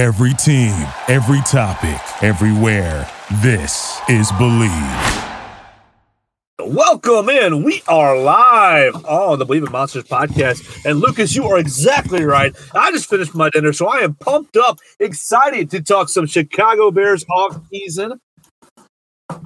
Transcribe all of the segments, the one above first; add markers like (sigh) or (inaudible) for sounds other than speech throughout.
Every team, every topic, everywhere. This is Believe. Welcome in. We are live on the Believe in Monsters podcast. And Lucas, you are exactly right. I just finished my dinner, so I am pumped up, excited to talk some Chicago Bears off season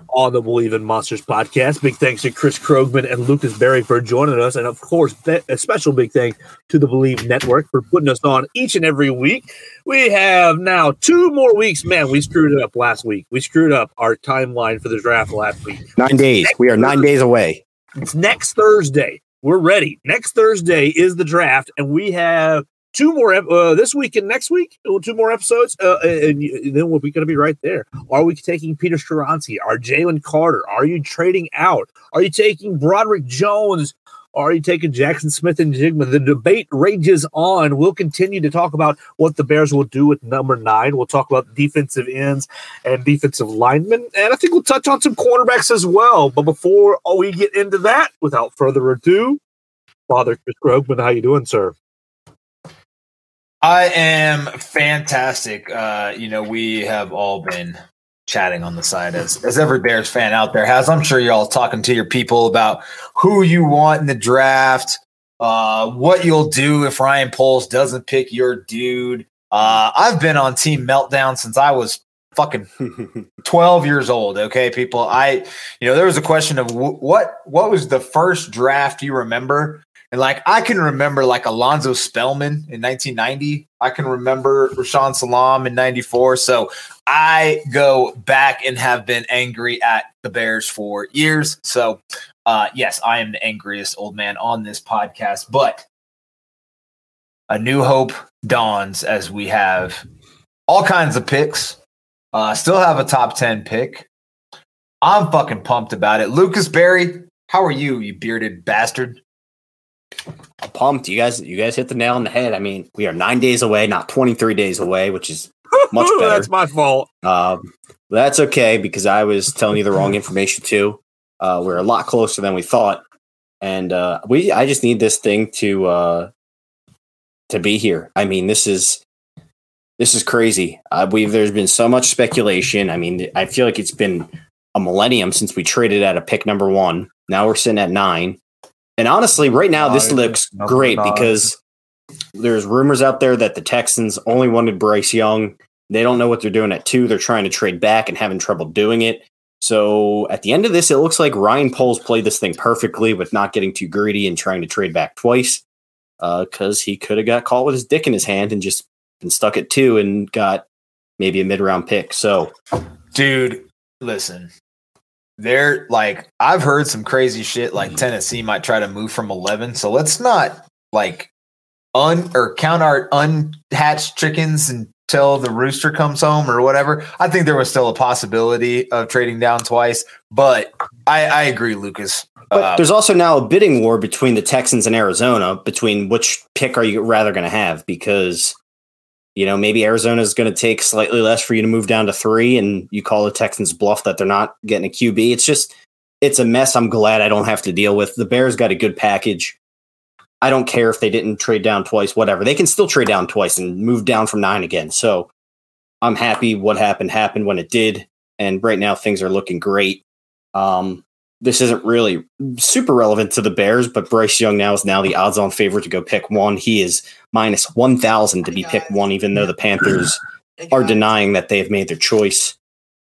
on the Believe in Monsters podcast. Big thanks to Chris Krogman and Lucas Berry for joining us. And of course, a special big thank to the Believe Network for putting us on each and every week. We have now two more weeks. Man, we screwed it up last week. We screwed up our timeline for the draft last week. Nine days. We are nine Thursday, days away. It's next Thursday. We're ready. Next Thursday is the draft, and we have two more uh, this week and next week. Two more episodes, uh, and, and then we'll be going to be right there. Are we taking Peter Skoronski? Are Jalen Carter? Are you trading out? Are you taking Broderick Jones? Are you taking Jackson Smith-Njigba? The debate rages on. We'll continue to talk about what the Bears will do with number nine. We'll talk about defensive ends and defensive linemen. And I think we'll touch on some cornerbacks as well. But before we get into that, without further ado, Father Chris Krogman, how you doing, sir? I am fantastic. Uh, you know, we have all been chatting on the side as as every Bears fan out there has. I'm sure you're all talking to your people about who you want in the draft, uh, what you'll do if Ryan Poles doesn't pick your dude. Uh, I've been on Team Meltdown since I was fucking (laughs) 12 years old okay people i you know there was a question of w- what what was the first draft you remember and like I can remember like Alonzo Spellman in 1990. I can remember Rashaan Salaam in 94. So I go back and have been angry at the Bears for years. So uh yes, I am the angriest old man on this podcast, but a new hope dawns as we have all kinds of picks. Uh still have a top 10 pick. I'm fucking pumped about it. Lucas Berry, how are you, you bearded bastard? Pumped. You guys, you guys hit the nail on the head. I mean, we are nine days away, not 23 days away, which is (laughs) much better. that's my fault. Um, that's okay because I was telling you the wrong information too. Uh, we're a lot closer than we thought, and uh, we. I just need this thing to uh, to be here. I mean, this is this is crazy. I believe there's been so much speculation. I mean, I feel like it's been a millennium since we traded at a pick number one. Now we're sitting at nine. And honestly, right now this looks great because there's rumors out there that the Texans only wanted Bryce Young. They don't know what they're doing at two. They're trying to trade back and having trouble doing it. So at the end of this, it looks like Ryan Poles played this thing perfectly with not getting too greedy and trying to trade back twice. Because uh, he could have got caught with his dick in his hand and just been stuck at two and got maybe a mid round pick. So, dude, listen, they're like I've heard some crazy shit like Tennessee might try to move from 11. So let's not like un or count our unhatched chickens until the rooster comes home or whatever. I think there was still a possibility of trading down twice, but I, I agree, Lucas. But uh, there's also now a bidding war between the Texans and Arizona between which pick are you rather going to have because you know, maybe Arizona is going to take slightly less for you to move down to three, and you call the Texans bluff that they're not getting a QB. It's just, it's a mess. I'm glad I don't have to deal with. The Bears got a good package. I don't care if they didn't trade down twice, whatever. They can still trade down twice and move down from nine again. So I'm happy what happened happened when it did. And right now things are looking great. Um, this isn't really super relevant to the Bears, but Bryce Young now is now the odds on favorite to go pick one. He is minus 1,000 to be pick one, even though the Panthers (clears throat) are denying that they've made their choice.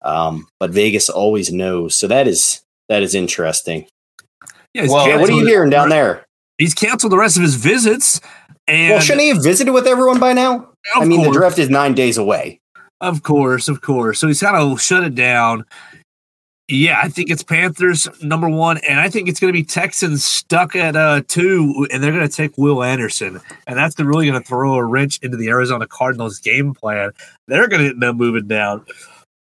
Um, but Vegas always knows. So that is that is interesting. Yeah, well, what are you hearing down there? He's canceled the rest of his visits. And well, shouldn't he have visited with everyone by now? I mean, course. the draft is nine days away. Of course, of course. So he's kind of shut it down. Yeah, I think it's Panthers number one, and I think it's going to be Texans stuck at uh, two, and they're going to take Will Anderson, and that's really going to throw a wrench into the Arizona Cardinals game plan. They're going to end up moving down,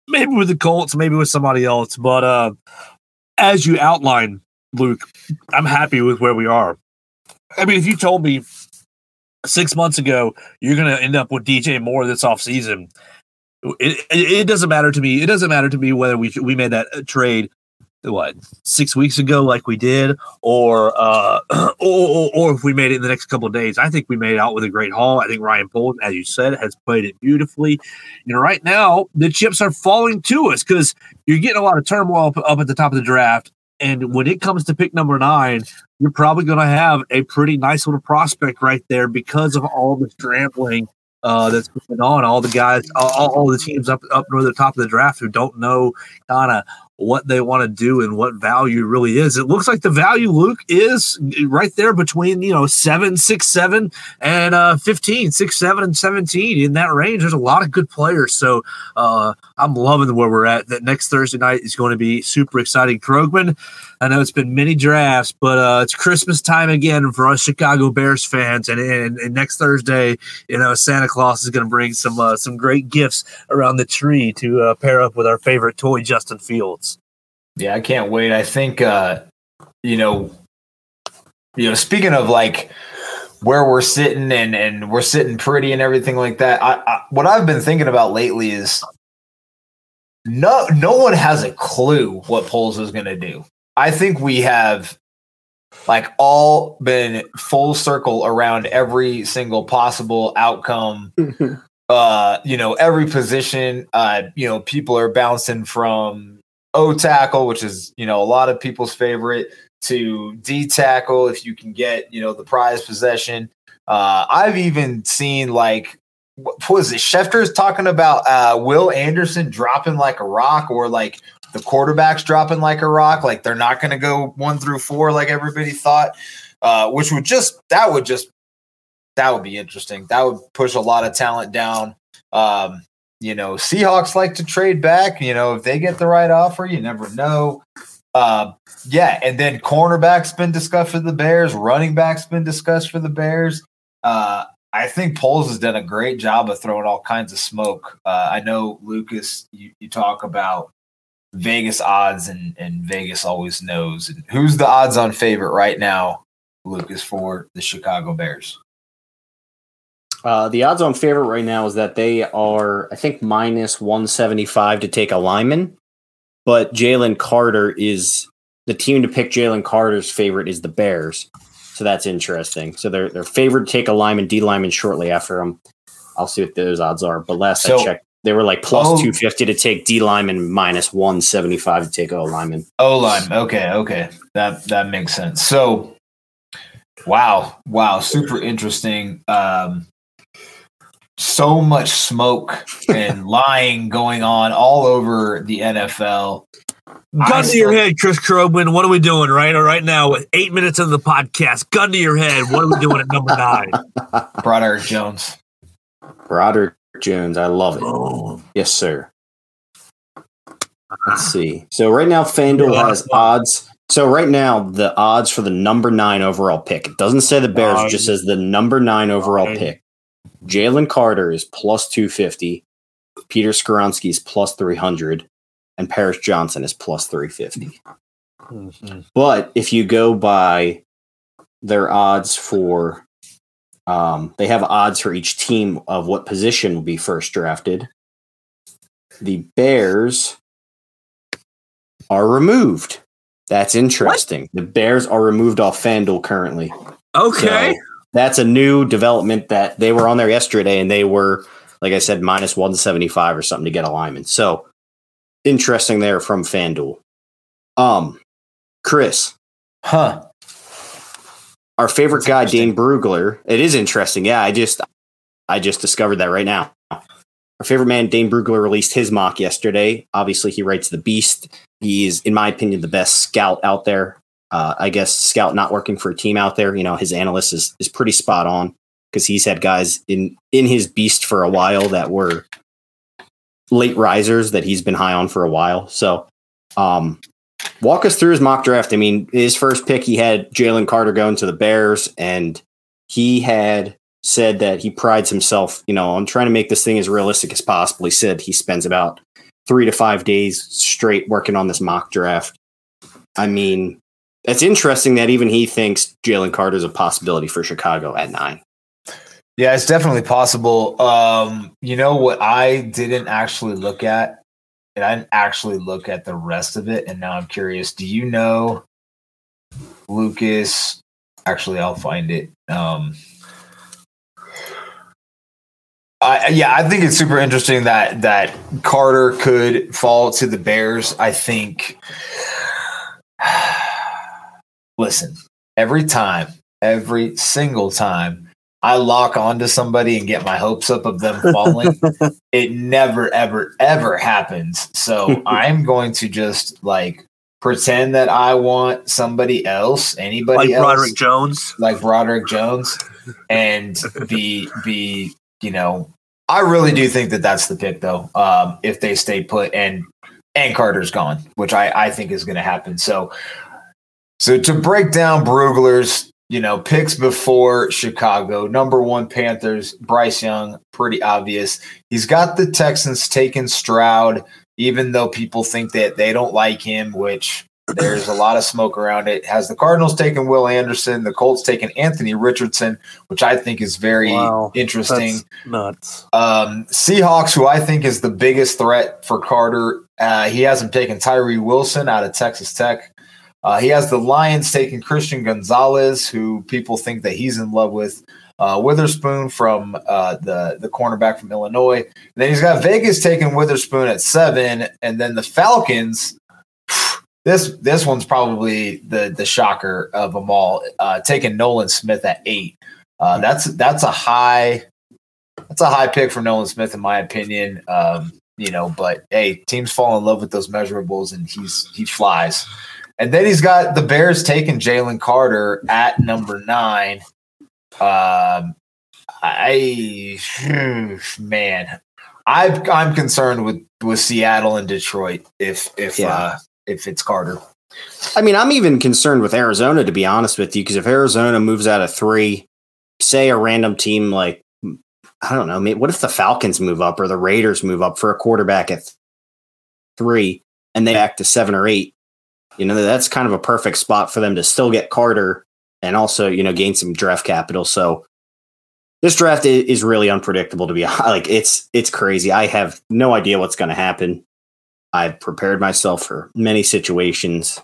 maybe with the Colts, maybe with somebody else. But uh, as you outlined, Luke, I'm happy with where we are. I mean, if you told me six months ago you're going to end up with DJ Moore this offseason, it, it, doesn't matter to me. It doesn't matter to me whether we we made that trade what six weeks ago, like we did, or uh, (clears throat) or, or, if we made it in the next couple days. I think we made it out with a great haul. I think Ryan Poles, as you said, has played it beautifully. Know, right now the chips are falling to us because you're getting a lot of turmoil up, up at the top of the draft. And when it comes to pick number nine, you're probably going to have a pretty nice little prospect right there because of all the scrambling uh, that's going on. All the guys, all, all, the teams up up near the top of the draft who don't know kind of what they want to do and what value really is. It looks like the value, Luke, is right there between you know seven, six, seven, and uh, 15, six, seven, and seventeen in that range. There's a lot of good players, so uh, I'm loving where we're at. That next Thursday night is going to be super exciting. Krogman, I know it's been many drafts, but uh, it's Christmas time again for us Chicago Bears fans, and, and, and next Thursday, you know, Santa Claus is going to bring some uh, some great gifts around the tree to uh, pair up with our favorite toy, Justin Fields. Yeah, I can't wait. I think uh, you know, you know, speaking of like where we're sitting and and we're sitting pretty and everything like that. I, I what I've been thinking about lately is no no one has a clue what Poles is going to do. I think we have like all been full circle around every single possible outcome. uh, you know, every position. Uh, you know, people are bouncing from O tackle, which is you know a lot of people's favorite, to D tackle if you can get you know the prize possession. Uh, I've even seen like what was it? Schefter's talking about uh, Will Anderson dropping like a rock, or like the quarterbacks dropping like a rock. Like they're not going to go one through four like everybody thought, uh, which would just that would just that would be interesting. That would push a lot of talent down. Um, you know, Seahawks like to trade back. You know, if they get the right offer, you never know. Uh, yeah, and then cornerback's been discussed for the Bears. Running back's been discussed for the Bears. Uh, I think Poles has done a great job of throwing all kinds of smoke. Uh, I know Lucas, you, you talk about Vegas odds, and, and Vegas always knows. And who's the odds-on favorite right now, Lucas, for the Chicago Bears? Uh, the odds on favorite right now is that they are, I think, minus 175 to take a lineman, but Jalen Carter is the team to pick Jalen Carter's favorite is the Bears. So that's interesting. So they're, they're favored to take a lineman, D lineman shortly after them. I'll see what those odds are. But last so, I checked, they were like plus oh, 250 to take D lineman, minus 175 to take O lineman. O lineman. Okay. Okay. That, that makes sense. So, wow. Wow. Super interesting. Um, so much smoke (laughs) and lying going on all over the NFL. Gun to your head, Chris Krogman. What are we doing right Or right now? With eight minutes of the podcast, gun to your head. What are we doing at number nine? (laughs) Broderick Jones. Broderick Jones. I love it. Oh. Yes, sir. Let's see. So right now, FanDuel has odds. So right now, the odds for the number nine overall pick. It doesn't say the Bears; it just says the number nine overall pick. Jalen Carter is plus 250. Peter Skoronski is plus 300. And Paris Johnson is plus 350. Mm-hmm. But if you go by their odds for, um, they have odds for each team of what position will be first drafted. The Bears are removed. That's interesting. What? The Bears are removed off FanDuel currently. Okay. So that's a new development that they were on there yesterday and they were, like I said, minus 175 or something to get alignment. So interesting there from FanDuel. Um, Chris. Huh. Our favorite guy, Dane Brugler. It is interesting. Yeah, I just I just discovered that right now. Our favorite man, Dane Brugler, released his mock yesterday. Obviously, he writes The Beast. He's, in my opinion, the best scout out there uh, I guess scout not working for a team out there, you know, his analyst is is pretty spot on because he's had guys in in his beast for a while that were late risers that he's been high on for a while. So, um, walk us through his mock draft. I mean, his first pick, he had Jalen Carter going to the Bears, and he had said that he prides himself, you know, on trying to make this thing as realistic as possible. He said he spends about three to five days straight working on this mock draft. I mean, it's interesting that even he thinks Jalen Carter is a possibility for Chicago at nine. Yeah, it's definitely possible. Um, you know what I didn't actually look at and I didn't actually look at the rest of it. And now I'm curious. Do you know Lucas? Actually, I'll find it. Um, I, yeah, I think it's super interesting that that Carter could fall to the Bears. I think. Listen, every time, every single time I lock onto somebody and get my hopes up of them falling, (laughs) it never, ever, ever happens. So I'm going to just like pretend that I want somebody else, anybody like else, Broderick Jones. like Broderick Jones, and be be you know, I really do think that that's the pick though. Um, if they stay put and and Carter's gone, which I I think is going to happen. So so to break down Brugler's you know picks before Chicago, number one Panthers, Bryce Young, pretty obvious. He's got the Texans taking Stroud, even though people think that they don't like him, which there's a lot of smoke around it. Has the Cardinals taken Will Anderson, the Colts taken Anthony Richardson, which I think is very Wow, interesting. Nuts. Um, Seahawks, who I think is the biggest threat for Carter, uh, he hasn't taken Tyree Wilson out of Texas Tech. Uh, he has the Lions taking Christian Gonzalez, who people think that he's in love with. Uh, Witherspoon from uh, the the cornerback from Illinois. And then he's got Vegas taking Witherspoon at seven, and then the Falcons. (sighs) This this one's probably the the shocker of them all, uh, taking Nolan Smith at eight. Uh, that's that's a high that's a high pick for Nolan Smith, in my opinion. Um, you know, but hey, teams fall in love with those measurables, and he's he flies. And then he's got the Bears taking Jalen Carter at number nine. Um, I man, I I'm concerned with with Seattle and Detroit if if Yeah. uh, if it's Carter. I mean, I'm even concerned with Arizona, to be honest with you, because if Arizona moves out of three, say a random team like, I don't know, what if the Falcons move up or the Raiders move up for a quarterback at three and they back to seven or eight? You know, that's kind of a perfect spot for them to still get Carter and also, you know, gain some draft capital. So this draft is really unpredictable to be (laughs) like it's it's crazy. I have no idea what's going to happen. I've prepared myself for many situations.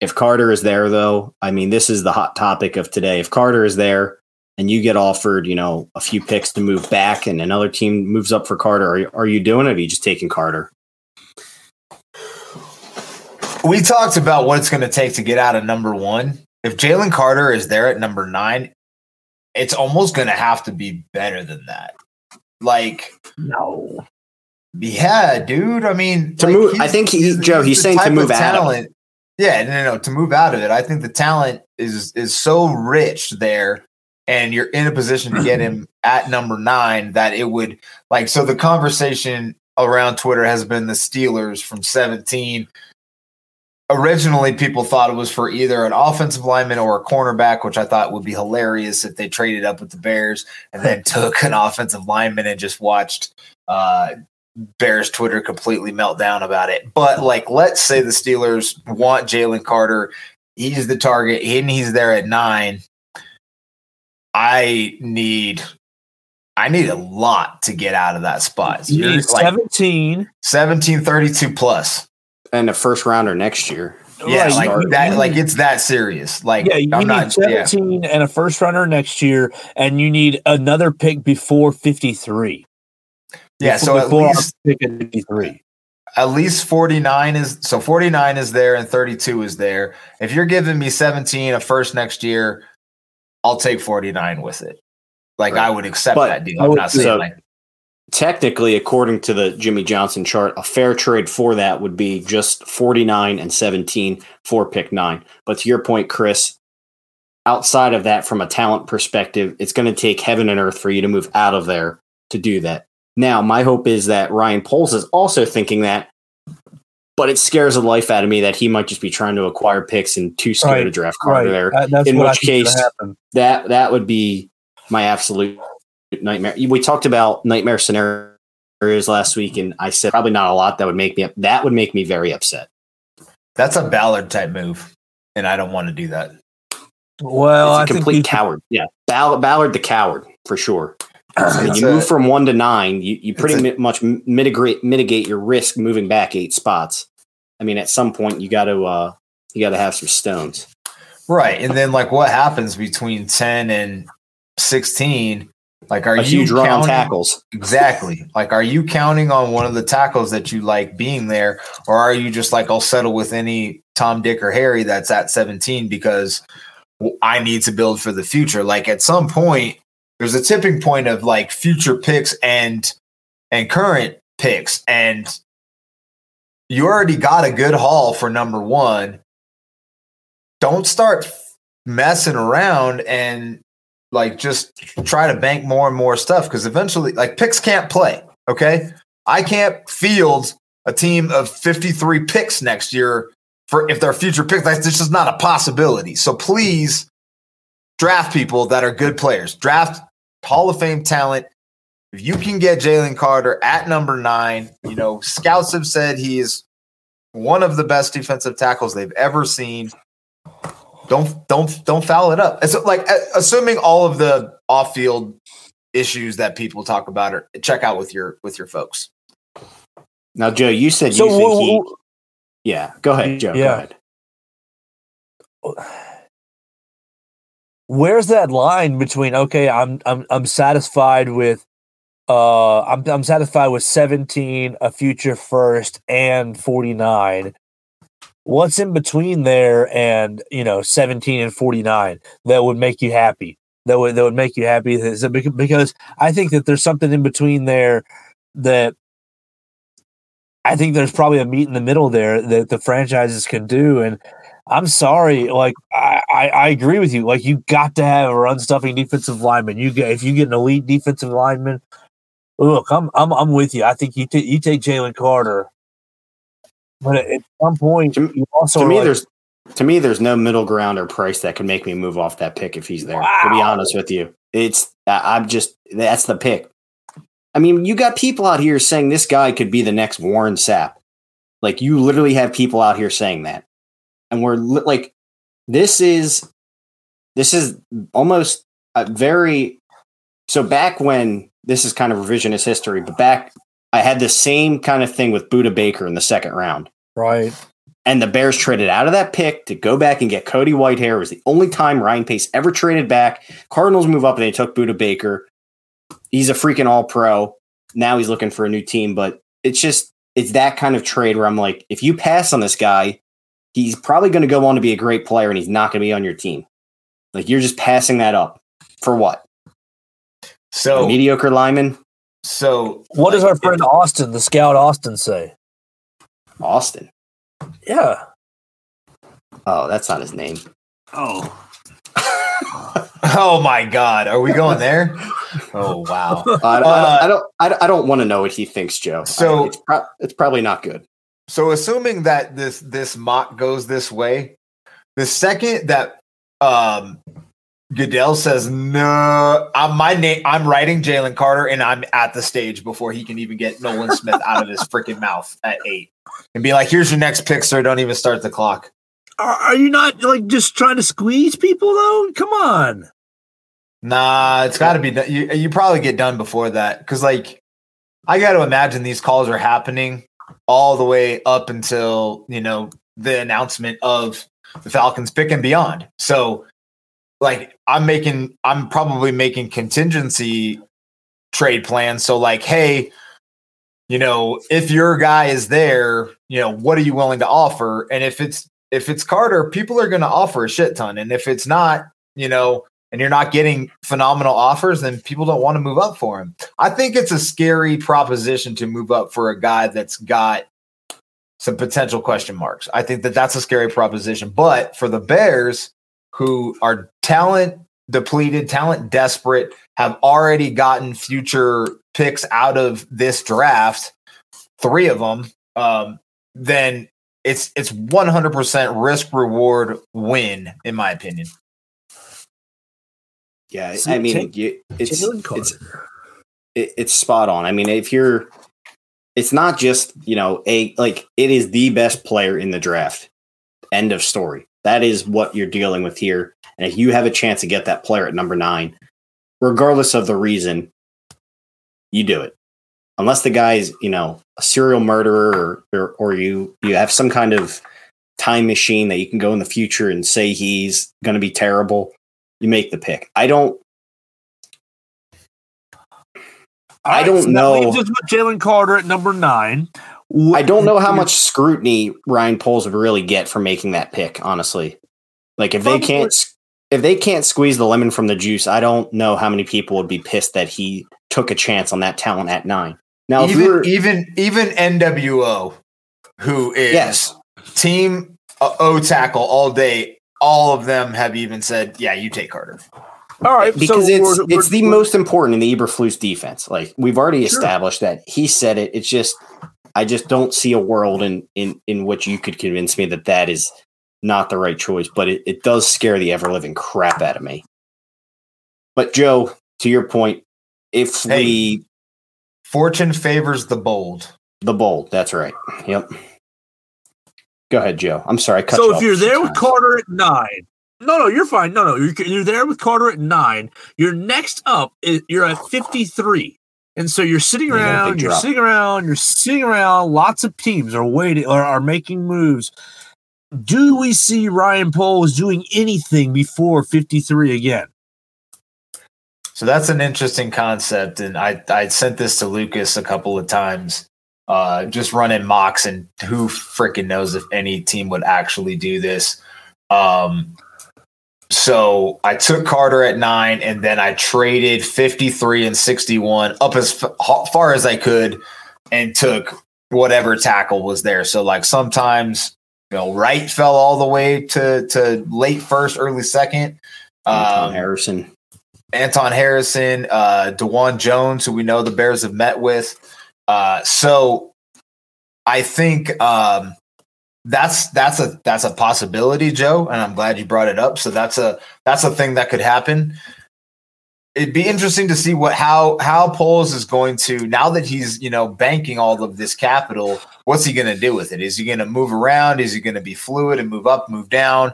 If Carter is there, though, I mean, this is the hot topic of today. If Carter is there and you get offered, you know, a few picks to move back and another team moves up for Carter, are you, are you doing it or are you just taking Carter? We talked about what it's going to take to get out of number one. If Jalen Carter is there at number nine, it's almost going to have to be better than that. Like, No. yeah, dude. I mean, To like, move- I think he- Joe, he's the saying to move out of it. talent. Yeah, no, no, no, to move out of it. I think the talent is is so rich there, and you're in a position to get him (clears throat) at number nine that it would like. So the conversation around Twitter has been the Steelers from 17 originally people thought it was for either an offensive lineman or a cornerback, which I thought would be hilarious if they traded up with the Bears and then (laughs) took an offensive lineman and just watched uh, Bears Twitter completely melt down about it. But like, let's say the Steelers want Jalen Carter, he's the target, and he's there at nine. I need. I need a lot to get out of that spot. So You need like 17. 1732 plus. And a first rounder next year. Yeah, like you- that. Like it's that serious. Like yeah, you I'm need not. Yeah, 17 and a first runner next year, and you need another pick before 53. yeah. So at Before least pick at 53. at least 49 is so 49 is there and 32 is there. If you're giving me 17 a first next year, I'll take 49 with it. Like Right. I would accept But that deal. I I'm not saying So- like Technically, according to the Jimmy Johnson chart, a fair trade for that would be just 49 and 17 for pick nine. But to your point, Chris, outside of that, from a talent perspective, it's going to take heaven and earth for you to move out of there to do that. Now, my hope is that Ryan Poles is also thinking that, but it scares the life out of me that he might just be trying to acquire picks and too scared Right, to draft Carter Right. there. That- In what which case- That that would be my absolute nightmare. We talked about nightmare scenarios last week, and I said probably not a lot. That would make me that would make me very upset. that's a Ballard type move, and I don't want to do that. Well, it's I a think complete he- coward. Yeah, Ballard, Ballard the coward for sure. I mean, It's you a- move from one to nine, you, you pretty a- mi- much mitigate mitigate your risk moving back eight spots. I mean, at some point you got to uh, you got to have some stones. Right. And then like what happens between 10 and 16? Like are A you huge counting- tackles. (laughs) Exactly. Like are you counting on one of the tackles that you like being there or are you just like I'll settle with any Tom Dick or Harry that's at 17 because I need to build for the future. Like at some point there's a tipping point of like future picks and and current picks and you already got a good haul for number 1 don't start messing around and like just try to bank more and more stuff because eventually like picks can't play okay? I can't field a team of 53 picks next year for if they're future picks. That's this is not a possibility. So please draft people that are good players. Draft hall of fame talent. If you can get jalen carter at number nine you know scouts have said he is one of the best defensive tackles they've ever seen don't don't don't foul it up. It's like uh, assuming all of the off-field issues that people talk about are check out with your with your folks. Now, Joe, you said So you think w- he. w- Yeah, go ahead, Joe. Go Yeah. ahead. where's that line between okay, I'm I'm I'm satisfied with uh I'm I'm satisfied with 17, a future first, and 49. What's in between there and you know 17 and 49 that would make you happy? That would that would make you happy because I think that there's something in between there that I think there's probably a meet in the middle there that the franchises can do and I'm sorry, like I, I, I agree with you. Like you got to have a run stuffing defensive lineman. You get if you get an elite defensive lineman. Look, I'm I'm I'm with you. I think you take you take Jalen Carter, but at, some point To- you also to me, like, there's to me, there's no middle ground or price that can make me move off that pick if he's there. To be honest with you, it's I'm just that's the pick. I mean, you got people out here saying this guy could be the next Warren Sapp. Like you literally have people out here saying that, and we're li- like, this is this is almost a very so back when this is kind of revisionist history, but back I had the same kind of thing with Budda Baker in the second round. right. And the Bears traded out of that pick to go back and get Cody Whitehair. It was the only time Ryan Pace ever traded back. Cardinals move up and they took Budda Baker. He's a freaking all pro. Now he's looking for a new team, but it's just it's that kind of trade where I'm like, if you pass on this guy, he's probably going to go on to be a great player and he's not going to be on your team. Like you're just passing that up for what? A So mediocre lineman, so What does our friend Austin, the scout Austin, say? Austin. Yeah. Oh, that's not his name. Oh. (laughs) Oh my God, are we going there? Oh wow. (laughs) I, don't- Uh, I don't. I don't, I don't want to know what he thinks, Joe. So- I- it's, pro- it's probably not good. So assuming that this this mock goes this way, the second that um Goodell says no, I'm my name. I'm writing Jalen Carter, and I'm at the stage before he can even get Nolan Smith out of his freaking mouth at eight, and be like, "Here's your next pick, sir. Don't even start the clock." Are, are you not like just trying to squeeze people though? Come on. Nah, it's got to be done. You, you probably get done before that because, like, I got to imagine these calls are happening all the way up until you know the announcement of the Falcons pick and beyond. So, like, I'm making, I'm probably making contingency trade plans. So, like, hey, you know, if your guy is there, you know, what are you willing to offer? And if it's if it's Carter, people are going to offer a shit ton, and if it's not, you know, and you're not getting phenomenal offers, then people don't want to move up for him. I think it's a scary proposition to move up for a guy that's got some potential question marks. I think that that's a scary proposition. But for the Bears, who are talent depleted, talent desperate, have already gotten future picks out of this draft, three of them, um, then it's it's 100% risk reward win in my opinion. Yeah, See, I mean, take you, it's Jalen it's it, it's spot on. I mean, if you're, it's not just you know a like it is the best player in the draft. End of story. That is what you're dealing with here. And if you have a chance to get that player at number nine, regardless of the reason, you do it. Unless the guy's, you know, a serial murderer or, or, or you you have some kind of time machine that you can go in the future and say he's going to be terrible, you make the pick. I don't All I don't so that know. leaves us with Jalen Carter at number nine. I don't know how much scrutiny Ryan Poles would really get for making that pick, honestly. Like if they can't if they can't squeeze the lemon from the juice, I don't know how many people would be pissed that he took a chance on that talent at nine. Now, even were, even even NWO, who is yes, team uh, O tackle all day, all of them have even said, "Yeah, you take Carter." All right, because so it's we're- we're- it's the we're- most important in the Eberflus defense. Like we've already Sure. established that he said it. It's just I just don't see a world in in in which you could convince me that that is not the right choice. But it, it does scare the ever living crap out of me. But Joe, to your point, if Hey. we Fortune favors the bold. the bold, that's right. Yep. Go ahead, Joe. I'm sorry. I cut So you if off you're a few there with. Carter at nine, no, no, you're fine. No, no, you're, you're there with Carter at nine. You're next up. You're at 53. And so you're sitting You got a big around, you're sitting around, you're sitting around. Lots of teams are waiting or are making moves. Do we see Ryan Poles doing anything before 53 again? So that's an interesting concept, and I I sent this to Lucas a couple of times. Uh, just running mocks, and who freaking knows if any team would actually do this. Um, so I took Carter at nine, and then I traded fifty three and sixty one up as f- far as I could, and took whatever tackle was there. So like sometimes you know, right fell all the way to to late first, early second. Anton Um, Harrison. Anton Harrison, uh, Dawand Jones, who we know the Bears have met with. Uh, so I think um, that's that's a that's a possibility, Joe, and I'm glad you brought it up. So that's a that's a thing that could happen. It'd be interesting to see what how how Poles is going to now that he's you know banking all of this capital. What's he going to do with it? Is he going to move around? Is he going to be fluid and move up, move down?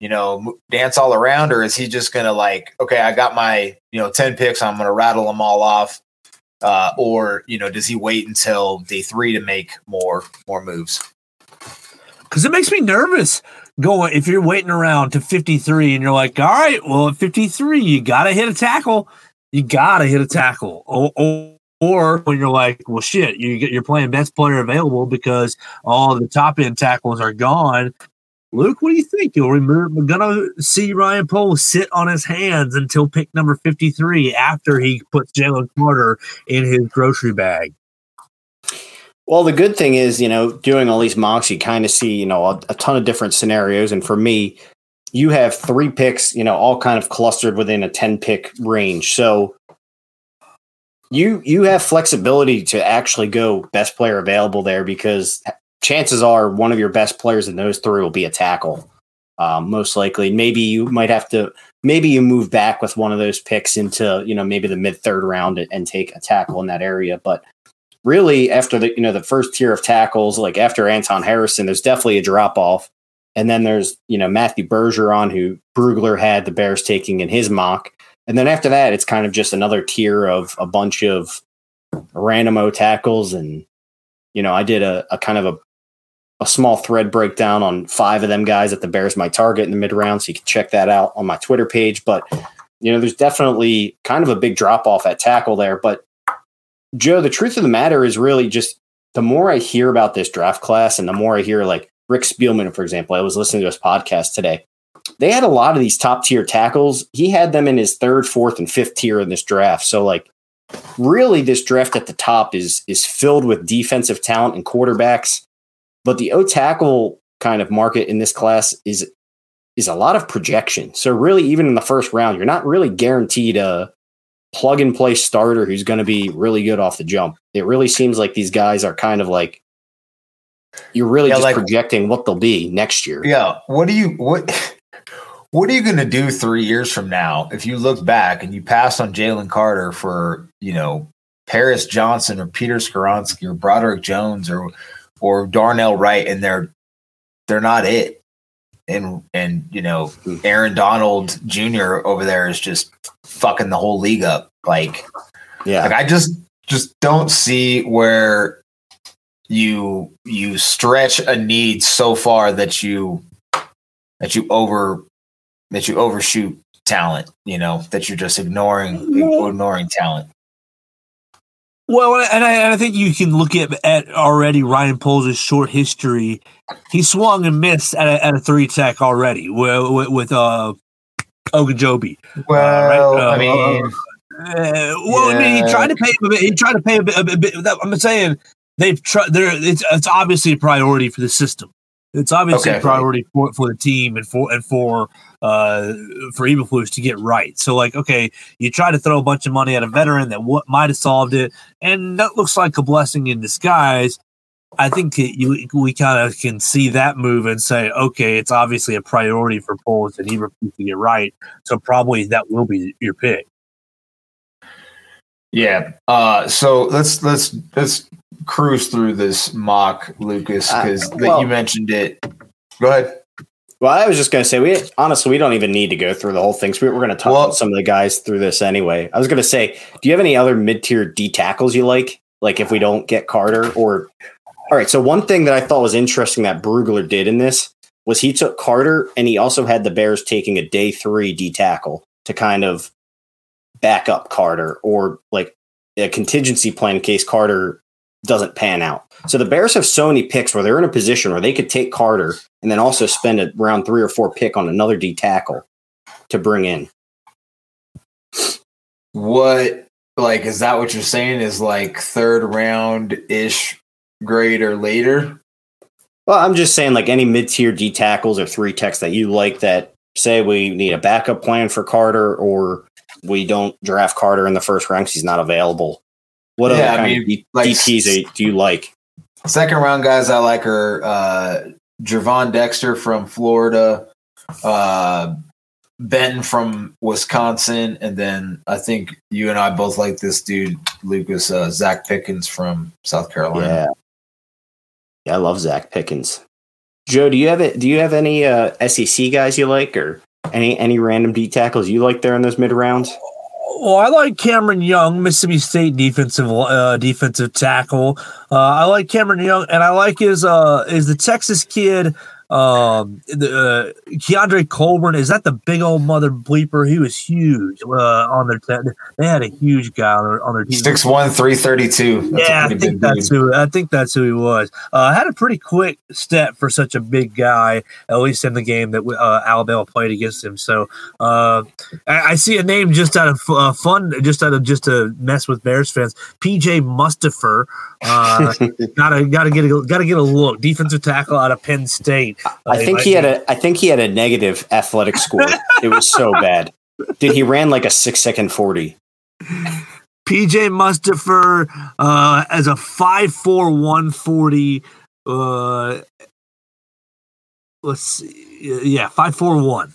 you know, dance all around, or is he just gonna like, okay, I got my, you know, ten picks, I'm gonna rattle them all off, uh, or you know, does he wait until day three to make more more moves? Because it makes me nervous going if you're waiting around to 53 and you're like, all right, well, at 53, you got to hit a tackle. You got to hit a tackle. Or, or, or when you're like, well, shit, you get, you're playing best player available because all the top end tackles are gone. Luke, what do you think? You'll remember, we're to see Ryan Poles sit on his hands until pick number 53 after he puts Jalen Carter in his grocery bag. Well, the good thing is, you know, doing all these mocks, you kind of see, you know, a, a ton of different scenarios. And for me, you have three picks, you know, all kind of clustered within a 10 pick range. So you you have flexibility to actually go best player available there because chances are one of your best players in those three will be a tackle. Um, most likely, maybe you might have to, maybe you move back with one of those picks into, you know, maybe the mid third round and, and take a tackle in that area. But really after the you know the first tier of tackles, like after Anton Harrison, there's definitely a drop off. And then there's you know Matthew Bergeron, who Brugler had the Bears taking in his mock. And then after that, it's kind of just another tier of a bunch of random O tackles. And you know, I did a, a kind of a a small thread breakdown on five of them guys that the Bears might target in the mid round, so you can check that out on my Twitter page. But you know, there's definitely kind of a big drop off at tackle there. But Joe, the truth of the matter is really just the more I hear about this draft class and the more I hear like Rick Spielman, for example, I was listening to his podcast today. They had a lot of these top tier tackles. He had them in his third, fourth, and fifth tier in this draft. So like really this draft at the top is is filled with defensive talent and quarterbacks. But the O tackle kind of market in this class is is a lot of projection. So really even in the first round, you're not really guaranteed a plug and play starter who's going to be really good off the jump. It really seems like these guys are kind of like you're really Yeah, just like- projecting what they'll be next year. Yeah. What do you what (laughs) what are you gonna do three years from now if you look back and you pass on Jalen Carter for, you know, Paris Johnson or Peter Skoronski or Broderick Jones or or Darnell Wright and they're they're not it. And and you know, hmm. Aaron Donald Jr. over there is just fucking the whole league up. Like Yeah. like I just just don't see where you you stretch a need so far that you that you over that you overshoot talent. You know that you're just ignoring mm-hmm. ignoring talent. Well, and I, and I think you can look at, at already Ryan Poles' short history. He swung and missed at a, at a three tech already with, with, with uh, Ogunjobi. Well, Uh, right, uh, I mean, Uh, well, I mean, he tried to pay him a bit. He tried to pay a bit. A bit, a bit that, I'm saying they've tried. There, it's it's obviously a priority for the system. It's obviously Okay. a priority for, for the team and for and for uh for Eberflus to get right. So, like, okay, you try to throw a bunch of money at a veteran that what might have solved it, and that looks like a blessing in disguise. I think that you we kind of can see that move and say, okay, it's obviously a priority for Poles and Eberflus to get right. So probably that will be your pick. yeah. Uh, so let's let's let's cruise through this mock, Lucas, Uh, because well- you mentioned it. Go ahead. Well, I was just going to say, we honestly, we don't even need to go through the whole thing. So we, we're going to talk Well- about some of the guys through this anyway. I was going to say, do you have any other mid tier D tackles you like? Like if we don't get Carter or. All right. So one thing that I thought was interesting that Brugler did in this was he took Carter and he also had the Bears taking a day three D tackle to kind of back up Carter or like a contingency plan in case Carter doesn't pan out. So the Bears have so many picks where they're in a position where they could take Carter and then also spend a round three or four pick on another D tackle to bring in. What like is that what you're saying? Is like third round ish grade or later? Well, I'm just saying, like any mid tier D tackles or three techs that you like that say we need a backup plan for Carter or we don't draft Carter in the first round because he's not available. What Yeah, I other kind mean, of D- like DTs do- do you like? Second round guys I like are uh Gervon Dexter from Florida, uh Benton from Wisconsin, and then I think you and I both like this dude, Lucas uh, Zacch Pickens from South Carolina. Yeah. Yeah, I love Zacch Pickens. Joe, do you have it? Do you have any uh, SEC guys you like, or any any random D tackles you like there in those mid rounds? Well, I like Cameron Young, Mississippi State defensive uh, defensive tackle. Uh, I like Cameron Young, and I like his uh, is the Texas kid. Um, the uh, Keondre Coburn is that the big old mother bleeper? He was huge uh, on their. Te- they had a huge guy on their on their team. Six one three thirty two. yeah, I think that's who. I think that's who he was. Uh, had a pretty quick step for such a big guy, at least in the game that uh, Alabama played against him. So uh, I, I see a name just out of uh, fun, just out of just to mess with Bears fans. PJ Mustipher. Uh, (laughs) gotta gotta get a gotta get a look. Defensive tackle out of Penn State. I think he had a I think he had a negative athletic score. (laughs) it was so bad. Dude, he ran like a six second forty. PJ Mustipher uh, as a five four one forty. Uh, let's see. Yeah, five four one.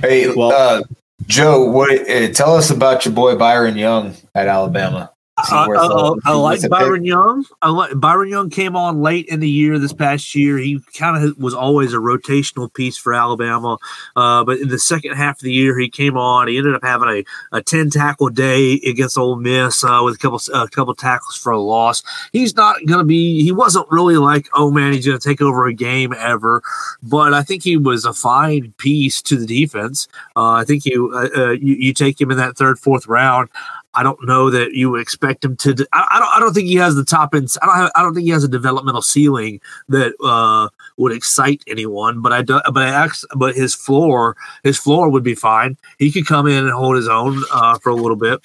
Hey, Well- uh, Joe, what? Uh, tell us about your boy Byron Young at Alabama. I, I- I like a pick? Byron Young. I like Byron Young came on late in the year this past year. He kind of was always a rotational piece for Alabama, uh, but in the second half of the year he came on. He ended up having a, a ten tackle day against Ole Miss uh, with a couple a couple tackles for a loss. He's not going to be. He wasn't really like oh man he's going to take over a game ever, but I think he was a fine piece to the defense. Uh, I think you, uh, uh, you you take him in that third fourth round. I don't know that you would expect him to. I, I don't. I don't think he has the top end. I don't. Have, I don't think he has a developmental ceiling that uh, would excite anyone. But I do. But I act, But his floor, his floor would be fine. He could come in and hold his own uh, for a little bit.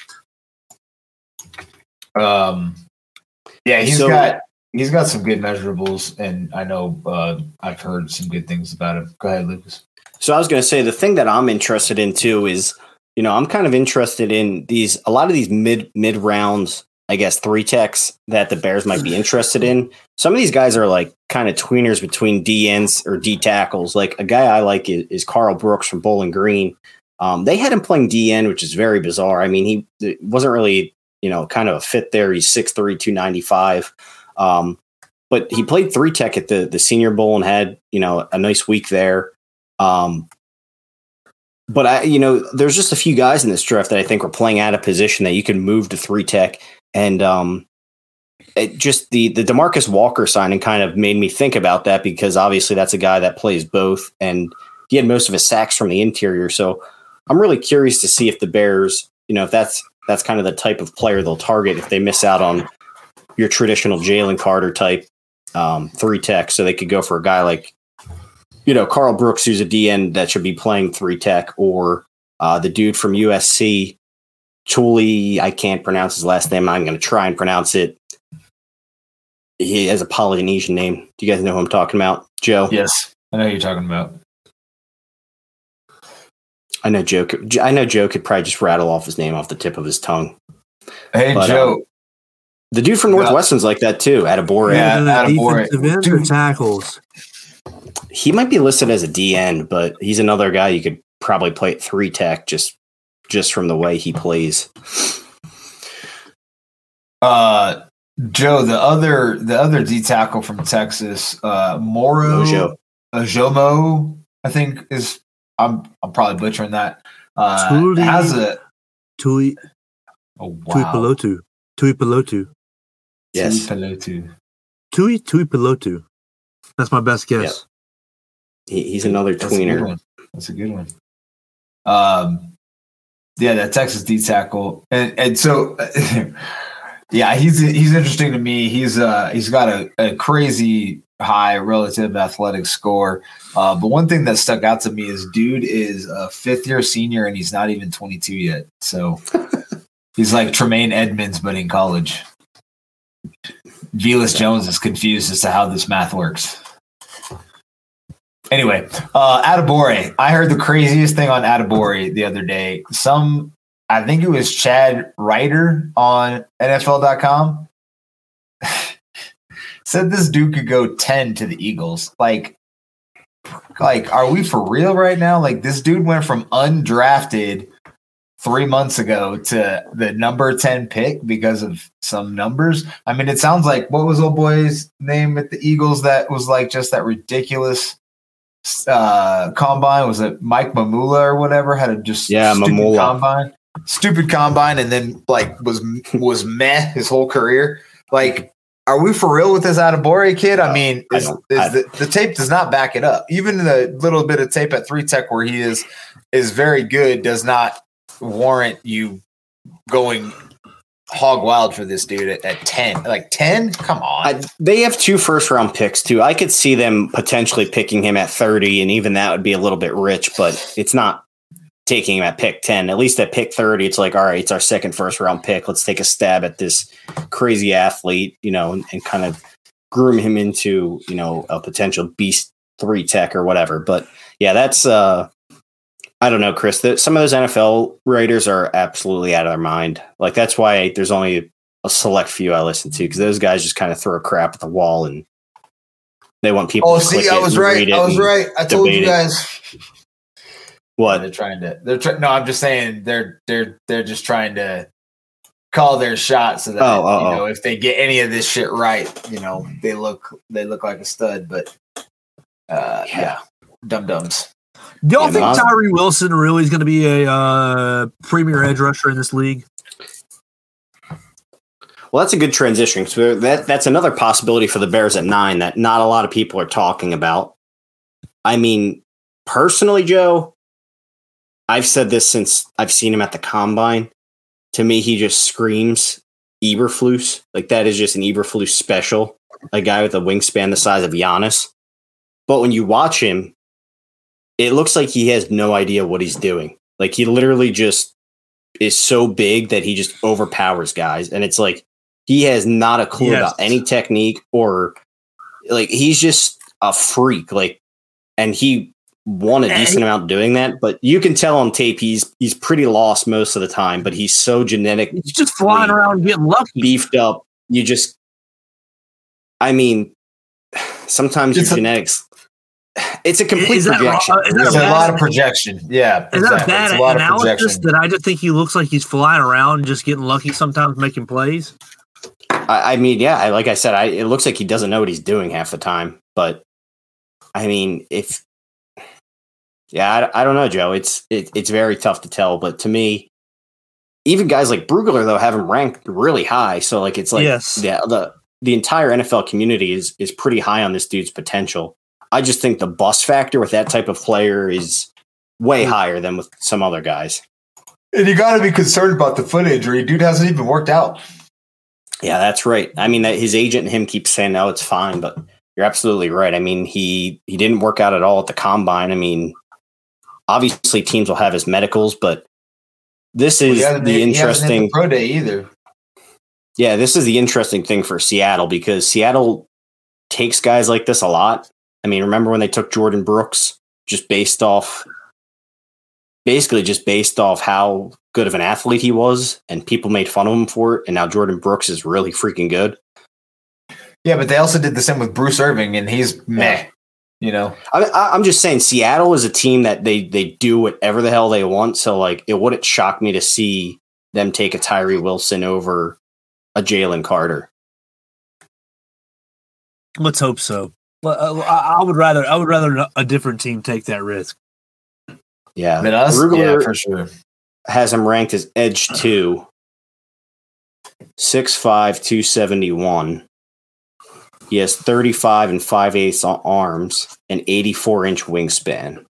Um, yeah, he's So- got he's got some good measurables, and I know uh, I've heard some good things about him. Go ahead, Lucas. So I was going to say the thing that I'm interested in too is, you know, I'm kind of interested in these a lot of these mid mid rounds, I guess three techs that the Bears might be interested in. Some of these guys are like kind of tweeners between D or D tackles. Like a guy I like is, is Karl Brooks from Bowling Green. Um, they had him playing DN, which is very bizarre. I mean, he wasn't really, you know, kind of a fit there. He's 6'3, 295. Um, but he played three tech at the the Senior Bowl and had, you know, a nice week there. Um, but I, you know, there's just a few guys in this draft that I think are playing out of position that you can move to three tech, and um, it just the the Demarcus Walker signing kind of made me think about that because obviously that's a guy that plays both, and he had most of his sacks from the interior. So I'm really curious to see if the Bears, you know, if that's that's kind of the type of player they'll target if they miss out on your traditional Jalen Carter type um, three tech, so they could go for a guy like you know, Karl Brooks, who's a DN that should be playing three tech, or uh, the dude from USC, Tuli. I can't pronounce his last name. I'm going to try and pronounce it. He has a Polynesian name. Do you guys know who I'm talking about? Joe? Yes, I know who you're talking about. I know Joe. Could, I know Joe could probably just rattle off his name off the tip of his tongue. Hey, But, Joe. um, The dude from Northwestern's like that too. Adebawore. Yeah, Either attaboy. defensive ends or tackles. He might be listed as a DN, but he's another guy you could probably play at three tech just just from the way he plays. Uh, Joe, the other the other D tackle from Texas, uh, Moro Mojo. Ojomo, I think is I'm I'm probably butchering that. Uh, Tuli- has a Tui oh Tui wow. Pelotu. Tui Pelotu. Yes. Pelotu. Tui Tui Pelotu. That's my best guess. He, he's another That's tweener. one. That's a good one. Um, yeah, that Texas D tackle, and and so, (laughs) yeah, he's he's interesting to me. He's uh he's got a, a crazy high relative athletic score. Uh, but one thing that stuck out to me is dude is a fifth year senior and he's not even 22 yet. So (laughs) he's like Tremaine Edmunds, but in college. Velus Jones is confused as to how this math works. Anyway, uh, Adebawore. I heard the craziest thing on Adebawore the other day. Some, I think it was Chad Reuter on NFL.com (sighs) said this dude could go 10 to the Eagles. Like, like, are we for real right now? Like, this dude went from undrafted three months ago to the number 10 pick because of some numbers. I mean, it sounds like what was old boy's name at the Eagles that was like just that ridiculous uh combine was it Mike Mamula or whatever had a just Yeah, stupid Mamula. combine stupid combine and then like was was meh his whole career like are we for real with this Adebawore kid? I mean, is, don't- is I- the, the tape does not back it up. Even the little bit of tape at three tech where he is is very good does not warrant you going hog wild for this dude at, at 10. Like 10? Come on. I, they have two first round picks too. I could see them potentially picking him at 30, and even that would be a little bit rich, but it's not taking him at pick 10. At least at pick 30, it's like, all right, it's our second first round pick. Let's take a stab at this crazy athlete, you know, and, and kind of groom him into, you know, a potential beast three tech or whatever. But yeah, that's uh I don't know, Chris. The, some of those NFL writers are absolutely out of their mind. Like that's why there's only a select few I listen to because those guys just kind of throw crap at the wall and they want people. oh, to see, I was right. I was right. I told you debate it. guys. What? They're trying to. They're trying. No, I'm just saying they're they're they're just trying to call their shot so that Oh, oh, you oh. know if they get any of this shit right, you know they look they look like a stud. But uh, Yeah. yeah, dum dums. Do y'all Yeah, think. Tyree Wilson really is going to be a uh, premier edge rusher in this league? Well, that's a good transition. So that that's another possibility for the Bears at nine that not a lot of people are talking about. I mean, personally, Joe, I've said this since I've seen him at the combine. To me, he just screams Eberflus. Like that is just an Eberflus special. A guy with a wingspan the size of Giannis. But when you watch him, it looks like he has no idea what he's doing. Like he literally just is so big that he just overpowers guys. And it's like he has not a clue Yes. about any technique or like he's just a freak. Like and he won a And decent amount doing that, but you can tell on tape he's he's pretty lost most of the time, but he's so genetic He's just flying around getting lucky. beefed up. You just I mean (sighs) sometimes It's your a- genetics it's a complete Is wrong? projection. Is that There's a a lot of projection. Yeah, Is that a exactly. bad It's a lot of analysis projection. that I just think he looks like he's flying around, just getting lucky sometimes, making plays? I, I mean, yeah, I, like I said, I, it looks like he doesn't know what he's doing half the time. But I mean, if Yeah, I, I don't know, Joe. It's it, it's very tough to tell, but to me, even guys like Brugler though have him ranked really high. So like it's like Yes. yeah, the the entire NFL community is is pretty high on this dude's potential. I just think the bust factor with that type of player is way hmm. higher than with some other guys. And you got to be concerned about the foot injury. Dude hasn't even worked out. Yeah, that's right. I mean, that his agent and him keep saying, "No, it's fine," but you're absolutely right. I mean, he he didn't work out at all at the combine. I mean, obviously teams will have his medicals, but this is hasn't- the he hasn't hit interesting. the pro day either. Yeah, this is the interesting thing for Seattle because Seattle takes guys like this a lot. I mean, remember when they took Jordyn Brooks just based off basically just based off how good of an athlete he was and people made fun of him for it and now Jordyn Brooks is really freaking good. Yeah, but they also did the same with Bruce Irvin, and he's meh. You know, I, I- I'm just saying Seattle is a team that they they do whatever the hell they want. So like it wouldn't shock me to see them take a Tyree Wilson over a Jalen Carter. Let's hope so. Well, uh, I, I would rather I would rather a different team take that risk. Yeah, than us. Brugler- yeah, for sure. has him ranked as edge (clears throat) two, 6'5, 271. He has 35 and 5 eighths on arms and 84 inch wingspan.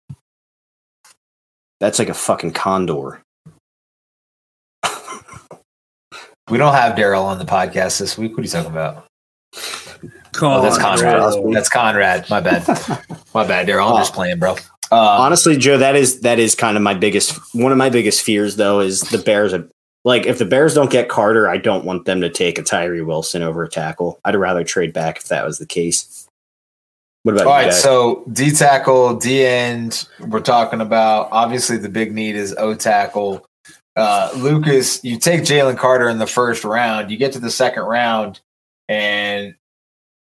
That's like a fucking condor. We don't have Daryl on the podcast this week. What are you talking about? (laughs) Come Oh, that's on, Conrad. bro. That's Conrad. My bad. (laughs) My bad, Daryl. I'm just playing, bro. Uh, Honestly, Joe, that is that is kind of my biggest one of my biggest fears though is the Bears are like if the Bears don't get Carter, I don't want them to take a Tyree Wilson over a tackle. I'd rather trade back if that was the case. What about all you right, guys? so D tackle, D end. We're talking about obviously the big need is O tackle. Uh, Lucas, you take Jalen Carter in the first round. You get to the second round, and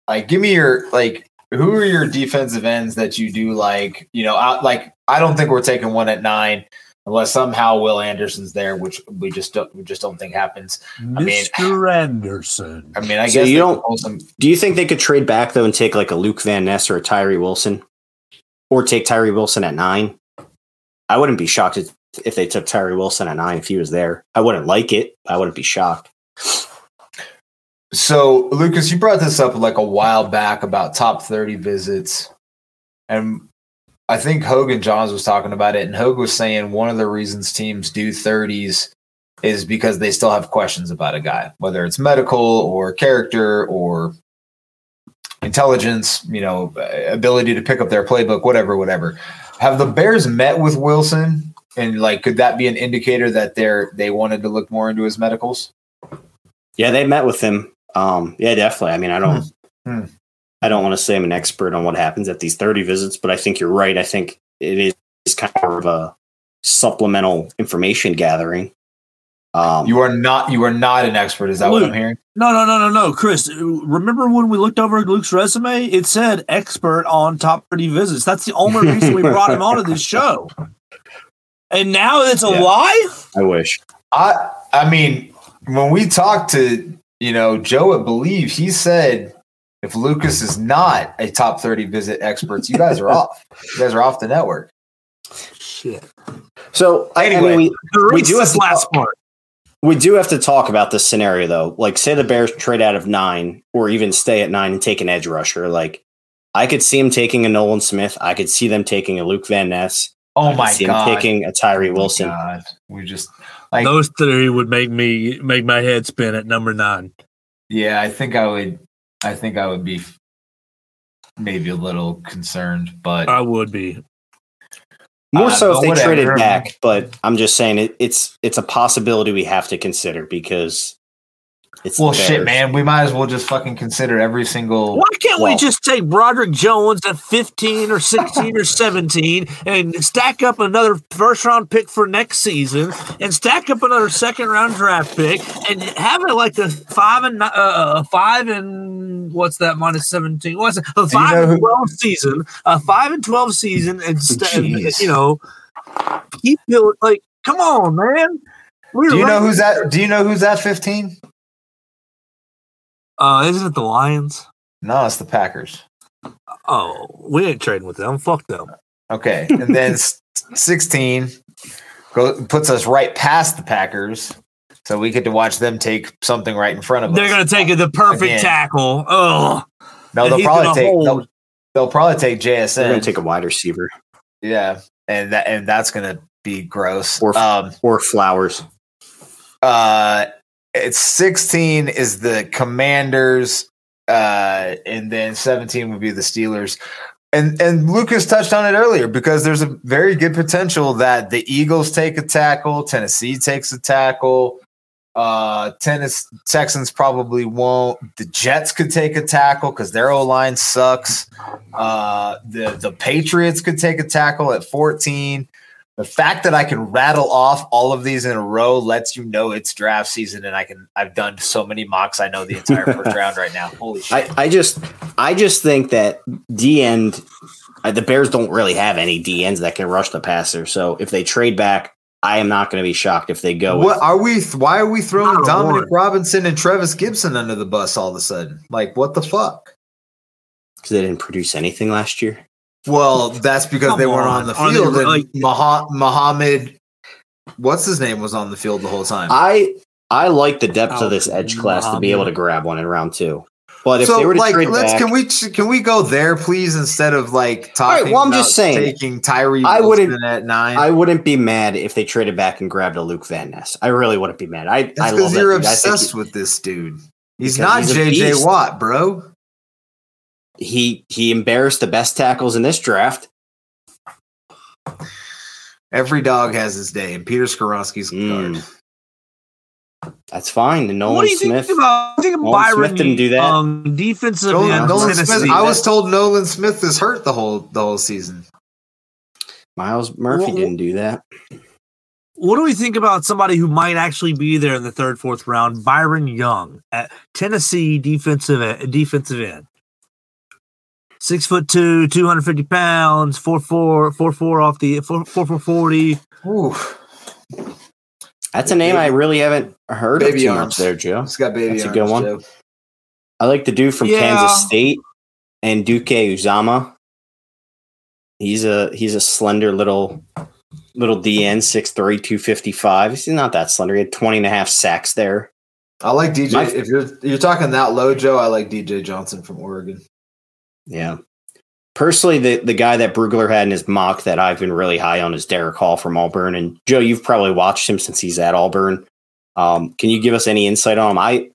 like, give me your like, who are your defensive ends that you do like? You know, I, like I don't think we're taking one at nine unless somehow Will Anderson's there, which we just don't we just don't think happens. I mean- Mr. Anderson. I mean, I So guess you don't- some Do you think they could trade back though and take like a Luke Van Ness or a Tyree Wilson, or take Tyree Wilson at nine? I wouldn't be shocked if- if they took Tyree Wilson at nine if he was there. I wouldn't like it. I wouldn't be shocked. So, Lucas, you brought this up like a while back about top 30 visits. And I think Hoge and Jahns was talking about it. And Hoge was saying one of the reasons teams do 30s is because they still have questions about a guy, whether it's medical or character or intelligence, you know, ability to pick up their playbook, whatever, whatever. Have the Bears met with Wilson? And like, could that be an indicator that they're they wanted to look more into his medicals? Yeah, they met with him. Um, yeah, definitely. I mean, I don't, Hmm. Hmm. I don't want to say I'm an expert on what happens at these 30 visits, but I think you're right. I think it is is kind of a supplemental information gathering. Um, You are not you are not an expert. Is that what I'm hearing? No, no, no, no, no, Chris. Remember when we looked over Luke's resume? It said expert on top 30 visits. That's the only reason we brought him onto this show. And now it's a Yeah. lie. I wish. I I mean, when we talked to you know Joe at Believe, he said if Lucas is not a top 30 visit experts, you guys are (laughs) off. You guys are off the network. Shit. So I, I Anyway. mean, we, We do this have to last talk- part. we do have to talk about this scenario though. Like, say the Bears trade out of nine, or even stay at nine and take an edge rusher. Like, I could see him taking a Nolan Smith. I could see them taking a Luke Van Ness. Oh I Oh could my see god. him taking a Tyree Oh Wilson. God. We just like Those three would make me make my head spin at number nine. yeah, I think I would I think I would be maybe a little concerned, but I would be. More Uh, so if they whatever. traded back, but I'm just saying it, it's it's a possibility we have to consider because it's well shit, man. We might as well just fucking consider every single Why can't we just take Broderick Jones at 15 or 16 or 17 and stack up another first round pick for next season and stack up another second round draft pick and have it like a five and uh, uh, five and what's that minus 17? What's it? A five know and who- 12 season, a five and 12 season and, sta- (laughs) Jeez. you know, keep building. Like, come on, man. We're Do you know right- who's that? Do you know who's at 15? Uh, isn't it the Lions? No, it's the Packers. Oh, we ain't trading with them. Fuck them. Okay, and then (laughs) 16 go, puts us right past the Packers, so we get to watch them take something right in front of us. They're going to take the perfect Again. tackle. Oh, no, they'll probably take they'll, they'll probably take JSN. They're going to take a wide receiver yeah, and that and that's going to be gross. Or- um, or Flowers. uh, it's 16 is the Commanders, uh, and then 17 would be the Steelers. And and Lucas touched on it earlier because there's a very good potential that the Eagles take a tackle, Tennessee takes a tackle, uh, Tennessee Texans probably won't. The Jets could take a tackle because their O line sucks. Uh, the the Patriots could take a tackle at 14 the fact that I can rattle off all of these in a row lets you know it's draft season, and I can. I've done so many mocks. I know the entire first round right now. (laughs) Holy shit! I, I just I just think that D end uh, the Bears don't really have any D ends that can rush the passer. So if they trade back, I am not going to be shocked if they go. what with, are we? Why are we throwing Dominique. Robinson and Trevis Gipson under the bus all of a sudden? Like what the fuck? because they didn't produce anything last year. Well, that's because Come they weren't on on. the Are they field. and really- Maha- Muhammad, what's his name, was on the field the whole time. I I like the depth Oh, of this edge class to be able to grab one in round two. But if so, they were to like, trade let's back, can we can we go there, please, instead of like right, talking? well, I'm about just saying, taking Tyree. I wouldn't- at nine. I wouldn't be mad if they traded back and grabbed a Luke Van Ness. I really wouldn't be mad. I I That's love because you're dude. I think obsessed with this dude. He's not he's JJ. Watt, bro. He he embarrassed the best tackles in this draft. Every dog has his day, and Peter Skoronski's Mm. guard. That's fine. And Nolan what do you Smith. think about? I think Nolan Byron Smith didn't do that. Um, defensive Nolan, end, Nolan Tennessee. Smith. I was told Nolan Smith is hurt the whole the whole season. Myles Murphy Well, didn't do that. What do we think about somebody who might actually be there in the third, fourth round? Byron Young at Tennessee defensive defensive end. Six foot two, two hundred fifty pounds, four four, four four off the four four four forty. Ooh, That's a name I really haven't heard of Baby too arms. much there, Joe. he's got baby. That's a good one. Joe. I like the dude from Yeah. Kansas State Anudike-Uzomah. He's a he's a slender little little DN, 6'3", 255. He's not that slender. He had 20 and a half sacks there. I like DJ. My- if you're you're talking that low, Joe, I like DJ Johnson from Oregon. Yeah. Personally, the, the guy that Brugler had in his mock that I've been really high on is Derick Hall from Auburn. And Joe, you've probably watched him since he's at Auburn. Um, can you give us any insight on him? I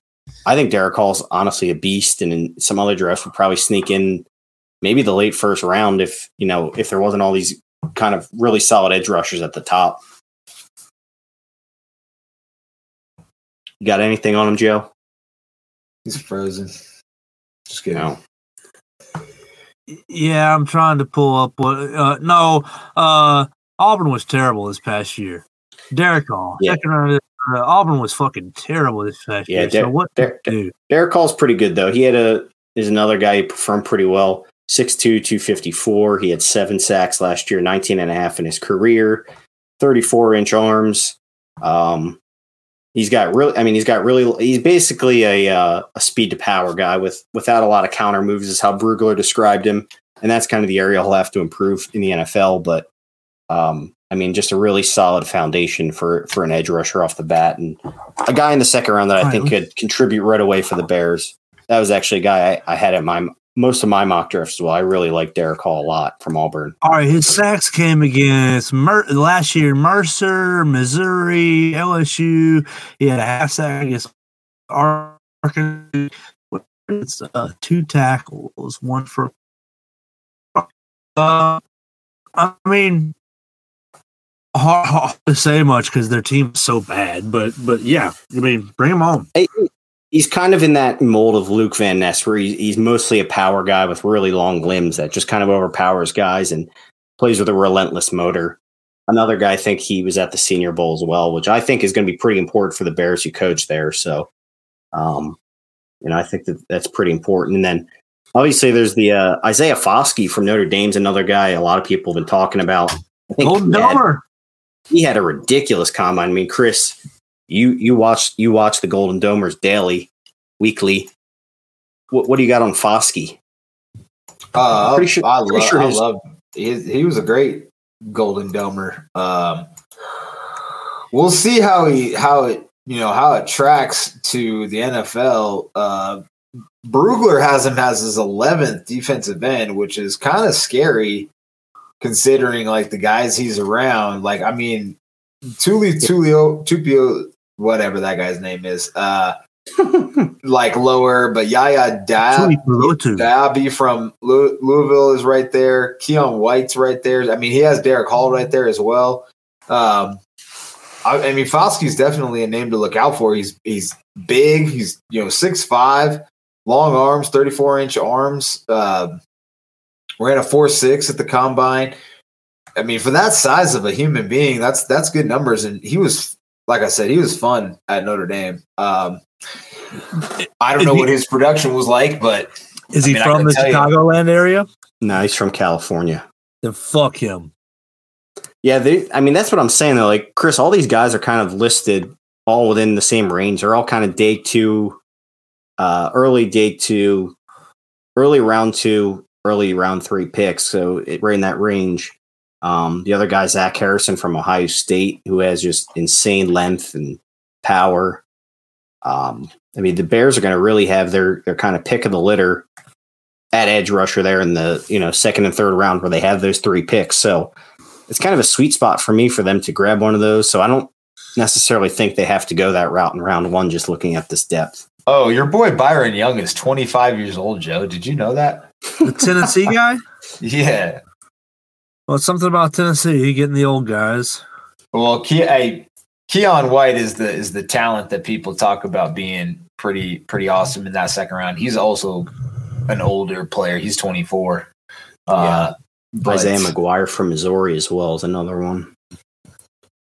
I think Derick Hall's honestly a beast, and in some other drafts would probably sneak in maybe the late first round if you know if there wasn't all these kind of really solid edge rushers at the top. You got anything on him, Joe? He's frozen. Just kidding. No. Yeah, I'm trying to pull up what. Uh, no, uh, Auburn was terrible this past year. Derick Hall, Yeah. second. Uh, Auburn was fucking terrible this past Yeah, year. Der- so what Der- do? Derick Hall's pretty good though. He had a is another guy who performed pretty well. 6'2", 254. He had seven sacks last year, 19 and a half in his career, 34 inch arms. Um, he's got really, I mean, he's got really, he's basically a, uh, a speed to power guy with, without a lot of counter moves is how Brugler described him. And that's kind of the area he'll have to improve in the NFL. But, um, I mean, just a really solid foundation for, for an edge rusher off the bat and a guy in the second round that I Right. think could contribute right away for the Bears. That was actually a guy I, I had at my most of my mock drafts well. I really like Derick Hall a lot from Auburn. All right, his sacks came against Mer- last year Mercer, Missouri, LSU. He had a half sack against Arkansas. It's uh, two tackles, one for. Uh, I mean, hard, hard to say much because their team's so bad, but but yeah, I mean, bring him on. Hey, He's kind of in that mold of Luke Van Ness, where he's, he's mostly a power guy with really long limbs that just kind of overpowers guys and plays with a relentless motor. Another guy, I think he was at the Senior Bowl as well, which I think is going to be pretty important for the Bears who coach there. So, um, you know, I think that that's pretty important. And then obviously there's the uh, Isaiah Foskey from Notre Dame's another guy a lot of people have been talking about. I think Golden he had- he had a ridiculous combine. I mean, Chris, you you watch you watch the Golden Domers daily, weekly. What what do you got on Foskey? Uh, Pretty sure- I, pretty love, sure I love he, he was a great Golden Domer. Um, we'll see how he how it you know how it tracks to the NFL. Uh, Brugler has him as his 11th defensive end, which is kind of scary considering like the guys he's around. Like, I mean, Tuli Tulio Tupio, whatever that guy's name is, uh, (laughs) like lower, but Yaya Dab, Diaby from Louisville is right there. Keion White's right there. I mean, he has Derick Hall right there as well. Um, I, I mean, Foskey's definitely a name to look out for. He's he's big. He's you know six five, long arms, thirty four inch arms. Uh, ran a four six at the combine. I mean, for that size of a human being, that's that's good numbers. And he was, like I said, he was fun at Notre Dame. Um, I don't know what his production was like, but Is I he mean, from the tell you- Chicagoland area? No, he's from California. Then fuck him. Yeah, they. I mean, that's what I'm saying though. Like Chris, all these guys are kind of listed all within the same range. They're all kind of day two, uh, early day two, early round two, early round three picks. So it, right in that range. Um, the other guy, Zach Harrison from Ohio State, who has just insane length and power. Um, I mean, the Bears are going to really have their their kind of pick of the litter at edge rusher there in the you know second and third round where they have those three picks. So it's kind of a sweet spot for me for them to grab one of those. So I don't necessarily think they have to go that route in round one, just looking at this depth. oh, your boy Byron Young is 25 years old, Joe. Did you know that? The Tennessee (laughs) guy? Yeah. Well, it's something about Tennessee getting the old guys. Well, Ke- hey, Keion White is the is the talent that people talk about being pretty pretty awesome in that second round. He's also an older player. He's 24. Uh, but- Isaiah McGuire from Missouri as well is another one.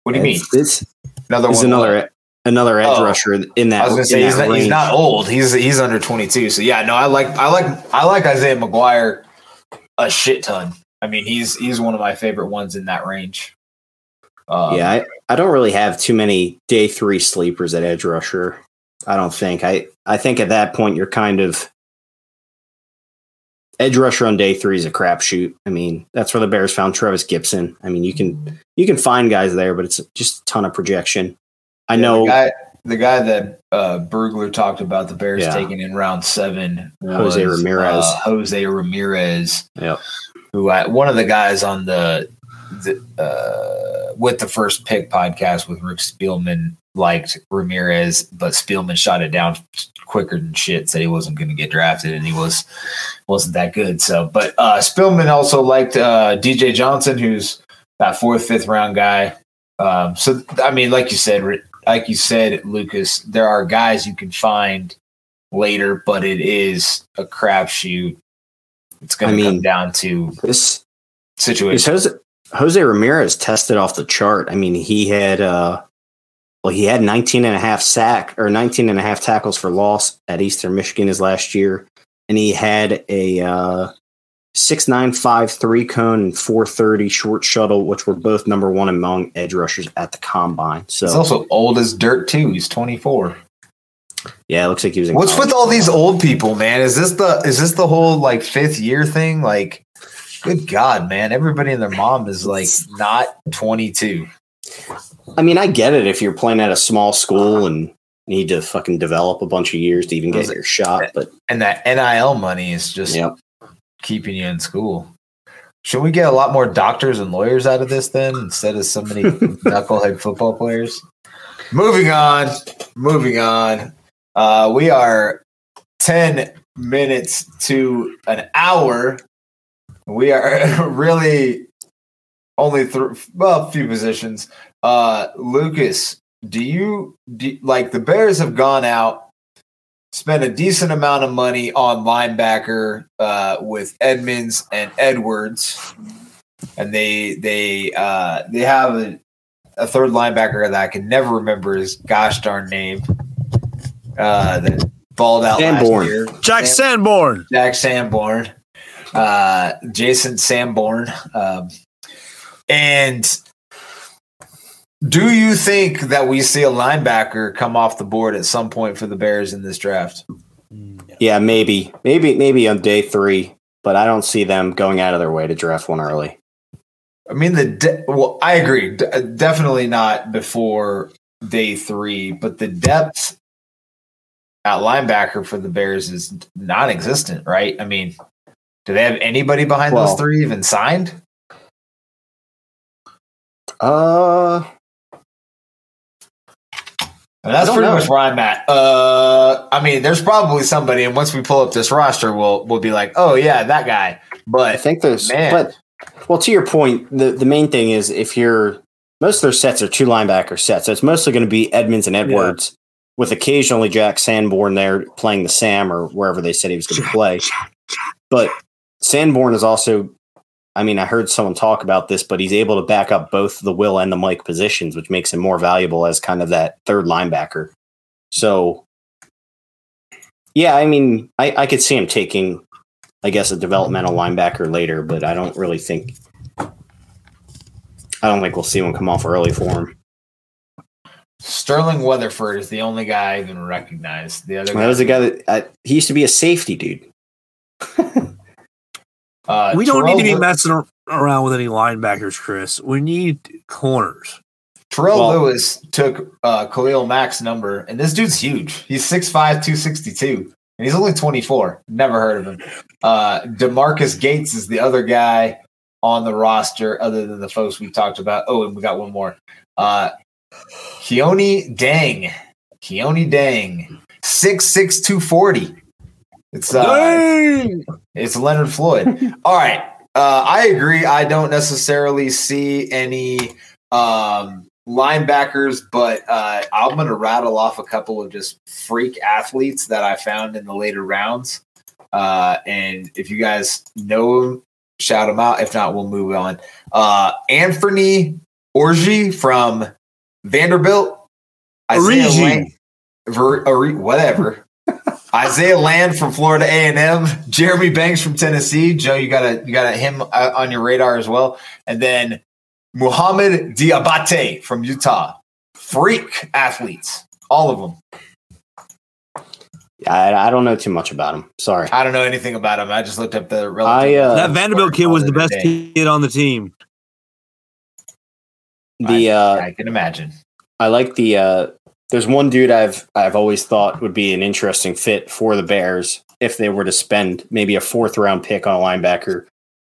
What do you mean? This Another is one. another another edge Oh. rusher in that. I was gonna say he's not, he's not old. He's he's under 22. So yeah, no, I like I like I like Isaiah McGuire a shit ton. I mean, he's he's one of my favorite ones in that range. Um, yeah, I, I don't really have too many day three sleepers at edge rusher. I don't think. I I think at that point you're kind of edge rusher on day three is a crapshoot. I mean, that's where the Bears found Trevis Gipson. I mean, you can you can find guys there, but it's just a ton of projection. I Yeah, know. the guy, the guy that uh, Brugler talked about the Bears Yeah. taking in round seven, Jose Ramirez. uh, Jose Ramirez, Yep. who I, one of the guys on the, the uh, with the first pick podcast with Rick Spielman liked Ramirez, but Spielman shot it down quicker than shit. Said he wasn't going to get drafted, and he was wasn't that good. So, but uh, Spielman also liked uh, DJ Johnson, who's that fourth, fifth round guy. Um, so, I mean, like you said, like you said, Lucas, there are guys you can find later, but it is a crapshoot. It's going I to come down to This is situation. Jose, Jose Ramirez tested off the chart. I mean, he had uh well, he had 19 and a half sack or 19 and a half tackles for loss at Eastern Michigan his last year. And he had a uh 6953 cone and 430 short shuttle, which were both number one among edge rushers at the combine. So He's also old as dirt too. He's 24. yeah, it looks like he was in What's college. with all these old people, man? Is this the is this the whole like fifth year thing? Like, good God, man! Everybody and their mom is like not 22. I mean, I get it if you're playing at a small school and need to fucking develop a bunch of years to even get your shot, but and that NIL money is just Yep. Keeping you in school. Should we get a lot more doctors and lawyers out of this then instead of so many (laughs) knucklehead football players? Moving on, moving on. Uh, we are 10 minutes to an hour. We are (laughs) really only through well, a few positions. Uh, Lucas, do you do, like the Bears have gone out spent a decent amount of money on linebacker uh, with Edmunds and Edwards, and they they uh, they have a, a third linebacker that I can never remember his gosh darn name. Uh, that balled out Sanborn. last year. Jack Sam- Sanborn. Jack Sanborn, uh, Jason Sanborn, um, and. Do you think that we see a linebacker come off the board at some point for the Bears in this draft? Yeah, maybe, maybe, maybe on day three, but I don't see them going out of their way to draft one early. I mean, the de- well, I agree. D- definitely not before day three, but the depth at linebacker for the Bears is non-existent, right? I mean, do they have anybody behind Well- those three even signed? Uh, And that's pretty know. much where I'm at. Uh, I mean, there's probably somebody, and once we pull up this roster, we'll we'll be like, oh yeah, that guy. But I think there's, Man. but well, to your point, the the main thing is if you're most of their sets are two linebacker sets, so it's mostly going to be Edmunds and Edwards, with occasionally Jack Sanborn there playing the Sam or wherever they said he was going to play. But Sanborn is also, I mean, I heard someone talk about this, but he's able to back up both the Will and the Mike positions, which makes him more valuable as kind of that third linebacker. So, yeah, I mean, I, I could see him taking, I guess, a developmental linebacker later, but I don't really think, I don't think we'll see one come off early for him. Sterling Weatherford is the only guy I even recognize. The other guy That was a guy that uh, he used to be a safety dude. (laughs) uh, we don't need to be messing around with any linebackers, Chris. We need corners. Terrell Well- Lewis took uh, Khalil Mack's number, and this dude's huge. He's 6'5", 262, and he's only 24. Never heard of him. Uh, DeMarquis Gates is the other guy on the roster, other than the folks we talked about. Oh, and we got one more. Uh, Kuony Deng. Kuony Deng. 6'6", 240. It's uh, it's Leonard Floyd. (laughs) All right. Uh, I agree. I don't necessarily see any um, linebackers, but uh, I'm going to rattle off a couple of just freak athletes that I found in the later rounds. Uh, and if you guys know them, shout them out. If not, we'll move on. Uh, Anthony Orji from Vanderbilt. Origi. Lang- Ver- Ori- whatever. Isaiah Land from Florida A and M, Jeremy Banks from Tennessee. Joe, you got a you got a him uh, on your radar as well, and then Muhammad Diabate from Utah. Freak athletes, all of them. I, I don't know too much about him. Sorry. I don't know anything about him. I just looked up the. I, relative- uh, that Vanderbilt kid was the best Day. kid on the team. The I, uh, I can imagine. I like the. Uh, there's one dude I've I've always thought would be an interesting fit for the Bears if they were to spend maybe a fourth round pick on a linebacker.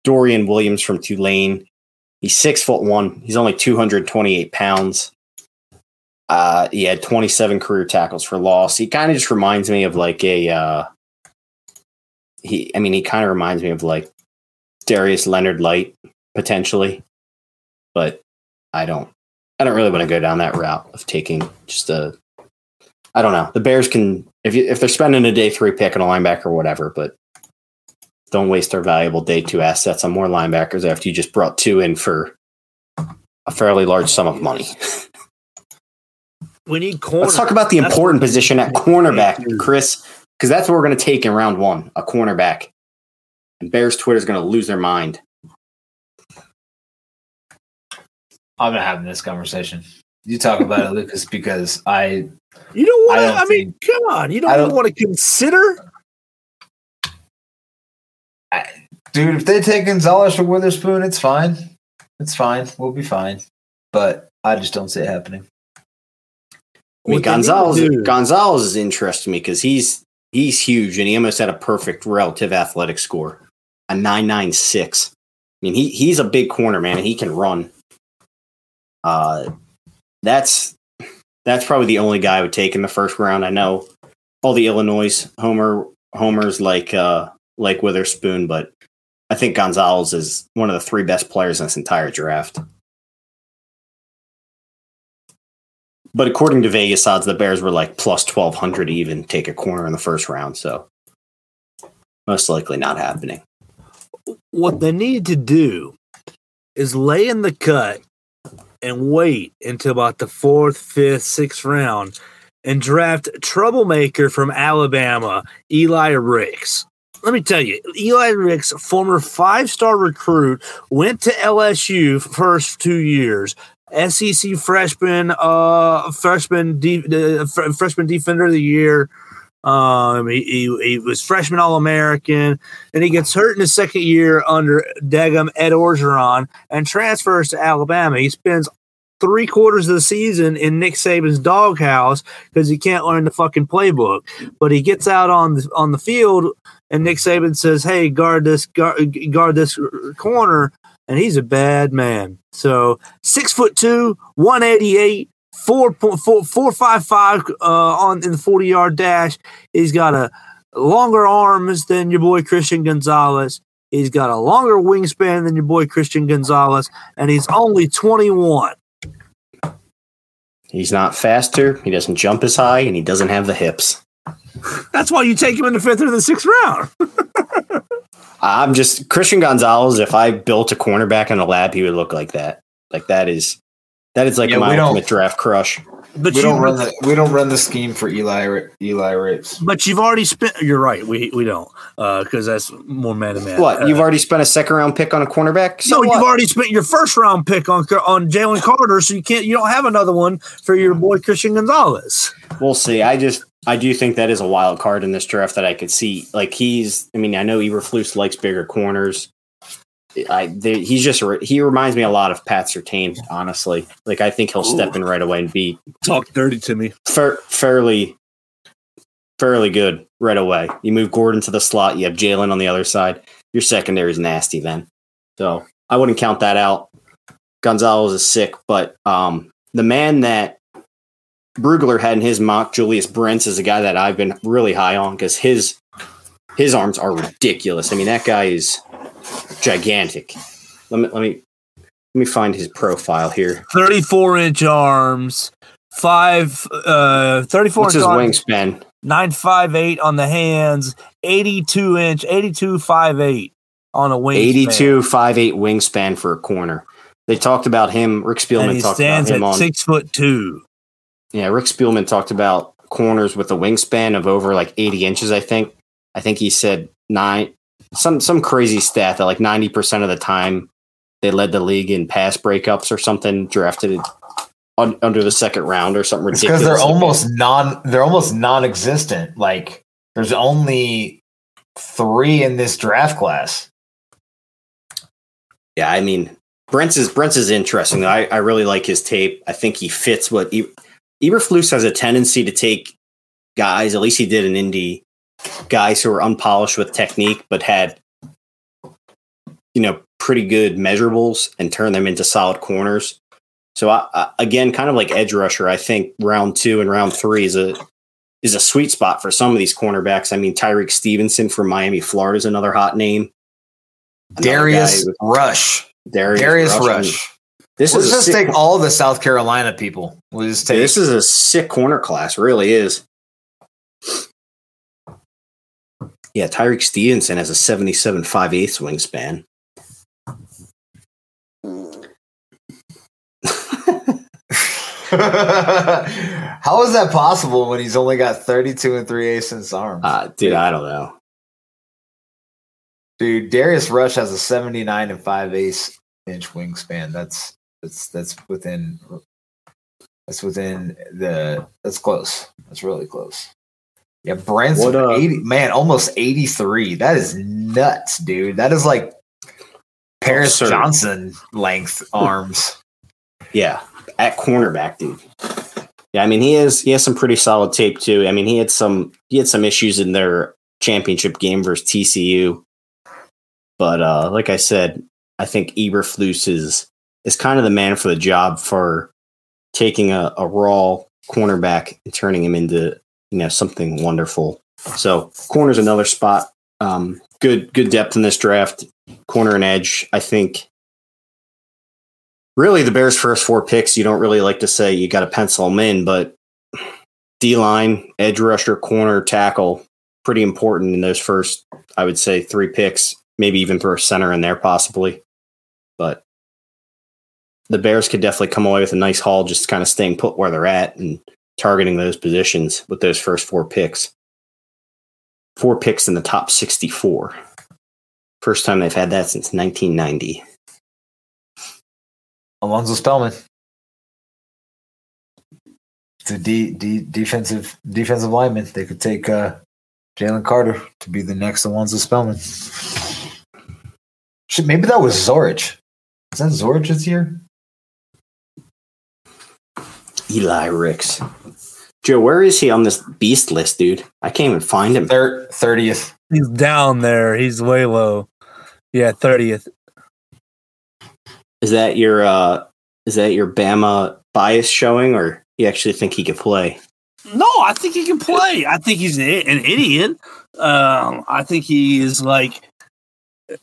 Dorian Williams from Tulane. He's six foot one. He's only 228 pounds. Uh, he had 27 career tackles for loss. He kind of just reminds me of like a. Uh, he, I mean, he kind of reminds me of like Darius Leonard Light potentially, but I don't. I don't really want to go down that route of taking just a. I don't know. The Bears can if you if they're spending a day three pick on a linebacker or whatever, but don't waste our valuable day two assets on more linebackers after you just brought two in for a fairly large sum of money. (laughs) We need corners. Let's talk about the That's important position at cornerback, Chris, because that's what we're going to take in round one, a cornerback. And Bears Twitter is going to lose their mind. I'm not having this conversation. You talk about it, (laughs) Lucas, because I You don't want to. don't I, mean, come on. You don't, even don't- want to consider. dude, if they take Gonzalez or Witherspoon, it's fine. It's fine. We'll be fine. But I just don't see it happening. I mean, What they need to Gonzalez. Gonzalez is interesting me because he's he's huge and he almost had a perfect relative athletic score, a nine nine six. I mean, he he's a big corner man and he can run. Uh, that's that's probably the only guy I would take in the first round. I know all the Illinois homer homers like uh like Witherspoon, but I think Gonzalez is one of the three best players in this entire draft. But according to Vegas odds, the Bears were like plus twelve hundred to even take a corner in the first round. So most likely not happening. What they need to do is lay in the cut and wait until about the fourth, fifth, sixth round and draft troublemaker from Alabama, Eli Ricks. Let me tell you, Eli Ricks, former five-star recruit, went to LSU first two years. SEC freshman, uh, freshman, de- uh, fr- freshman defender of the year. Um, he, he, he was freshman All American, and he gets hurt in his second year under Degum Ed Orgeron and transfers to Alabama. He spends three quarters of the season in Nick Saban's doghouse because he can't learn the fucking playbook. But he gets out on the on the field, and Nick Saban says, "Hey, guard this guard, guard this corner," and he's a bad man. So six foot two, one eighty eight. Four point four four five five uh, on in the forty yard dash. He's got a longer arms than your boy Christian Gonzalez. He's got a longer wingspan than your boy Christian Gonzalez, and he's only twenty one. He's not faster. He doesn't jump as high, and he doesn't have the hips. That's why you take him in the fifth or the sixth round. (laughs) I'm just Christian Gonzalez. If I built a cornerback in a lab, he would look like that. Like that is that is like Yeah, my ultimate draft crush. But we you, don't run the we don't run the scheme for Eli Eli Rips. but you've already spent. You're right. We we don't because that's more man to man. What? Uh, You've already spent a second round pick on a cornerback? So no, what? you've already spent your first round pick on on Jalen Carter, so you can't. You don't have another one for your boy Christian Gonzalez. We'll see. I just I do think that is a wild card in this draft that I could see. Like he's, I mean, I know Eberflus likes bigger corners. I they, he's just he reminds me a lot of Pat Surtain, honestly. Like I think he'll step in right away and be Talk dirty to me. fair, fairly fairly good right away. You move Gordon to the slot, you have Jalen on the other side. Your secondary is nasty then. So I wouldn't count that out. Gonzalez is sick, but um, the man that Brugler had in his mock, Julius Brents, is a guy that I've been really high on because his his arms are ridiculous. I mean, that guy is gigantic. Let me let me let me find his profile here. 34 inch arms, five, uh, 34 What's inch his arms, wingspan? 958 on the hands, 82 inch, eighty-two five eight on a wingspan. Eighty-two five eight wingspan for a corner. They talked about him. Rick And Spielman he talked about him at on. six foot two. Yeah, Rick Spielman talked about corners with a wingspan of over like 80 inches. I think. I think he said nine, some some crazy stat that like 90 percent of the time they led the league in pass breakups or something. Drafted un, under the second round or something ridiculous. because they're almost non they're almost non-existent. Like there's only three in this draft class. Yeah, I mean, Brents is Brents is interesting. I, I really like his tape. I think he fits what e- Eberflus has a tendency to take guys. At least he did in Indy, guys who were unpolished with technique, but had you know pretty good measurables and turn them into solid corners. So I, I, again, kind of like edge rusher, I think round two and round three is a is a sweet spot for some of these cornerbacks. I mean, Tyrique Stevenson from Miami, Florida is another hot name. Another Darius with- Rush. Darius, Darius Rush. Rush. This Let's is just sick, take all the South Carolina people. We'll just take this is a sick corner class, really is. Yeah, Tyrique Stevenson has a 77 5 8 wingspan. (laughs) How is that possible when he's only got 32 and 3 eighths inch arms? Uh, dude, I don't know. Dude, Darius Rush has a 79 and 5 eighths inch wingspan. That's that's that's within that's within the that's close. That's really close. Yeah, Brents What, uh, 80 man, almost 83. That is nuts, dude. That is like Paris Absurd. Johnson length (laughs) arms. Yeah, at cornerback, dude. Yeah, I mean he has he has some pretty solid tape too. I mean he had some he had some issues in their championship game versus TCU, but uh, like I said, I think Eberflus is is kind of the man for the job for taking a, a raw cornerback and turning him into you know something wonderful. So corner's another spot. Um, good good depth in this draft. Corner and edge, I think really the Bears' first four picks, you don't really like to say you got to pencil them in, but D line, edge rusher, corner, tackle, pretty important in those first, I would say, three picks. Maybe even throw a center in there, possibly. But the Bears could definitely come away with a nice haul, just kind of staying put where they're at and targeting those positions with those first four picks. Four picks in the top 64. First time they've had that since 1990. Alonzo Spellman. to D, D, defensive defensive lineman. They could take uh, Jalen Carter to be the next Alonzo Spellman. Maybe that was Zorich. Is that Zorich this year? Eli Ricks. Joe, where is he on this beast list, dude? I can't even find him. Thir- 30th. He's down there. He's way low. Yeah, thirtieth. Is that your uh is that your Bama bias showing or you actually think he could play? No, I think he can play. I think he's an, an idiot. Um, I think he is like,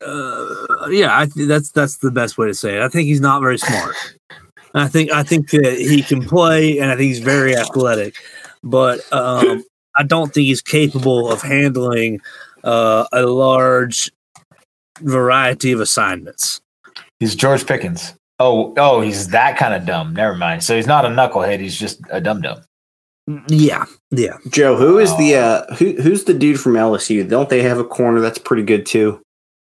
uh, yeah, I th- that's that's the best way to say it. I think he's not very smart. (laughs) I think I think that he can play, and I think he's very athletic, but um, I don't think he's capable of handling uh, a large variety of assignments. He's George Pickens. Oh, oh, he's that kind of dumb. Never mind. So he's not a knucklehead. He's just a dumb dumb. Yeah, yeah. Joe, who is the uh who who's the dude from LSU? Don't they have a corner that's pretty good too?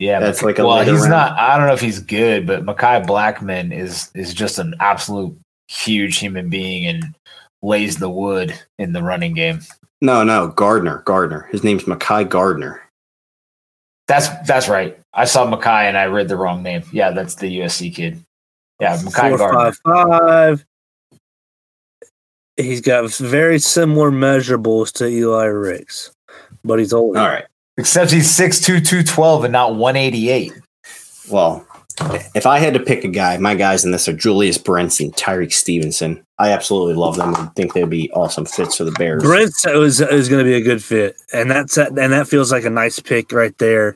Yeah, That's Mc- like a well, he's round. not. I don't know if he's good, but Mekhi Blackmon is is just an absolute huge human being and lays the wood in the running game. No, no, Gardner. Gardner. His name's Makai Gardner. That's that's right. I saw Makai and I read the wrong name. Yeah, that's the USC kid. Yeah, Makai Gardner. five five. He's got very similar measurables to Eli Ricks, but he's older. All right. Except he's 6'2", 212 and not 188. Well, if I had to pick a guy, my guys in this are Julius Brents and Tyrique Stevenson. I absolutely love them and think they'd be awesome fits for the Bears. Brent is is going to be a good fit, and that's and that feels like a nice pick right there.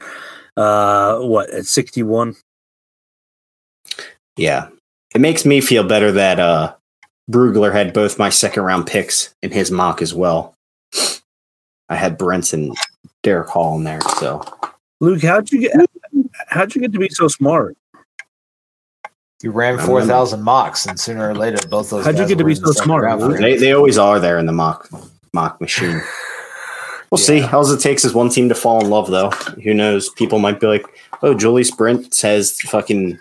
Uh, what at sixty one? Yeah. It makes me feel better that uh Brugler had both my second round picks in his mock as well. I had Brents and Derick Hall in there, so Luke, how'd you get? How'd you get to be so smart? You ran 4,000 mocks, and sooner or later, both those How'd you get to be so smart, round Luke? for they, they always are there in the mock mock machine. (laughs) We'll see. Yeah. All it takes is one team to fall in love, though. Who knows? People might be like, "Oh, Julius Brent has fucking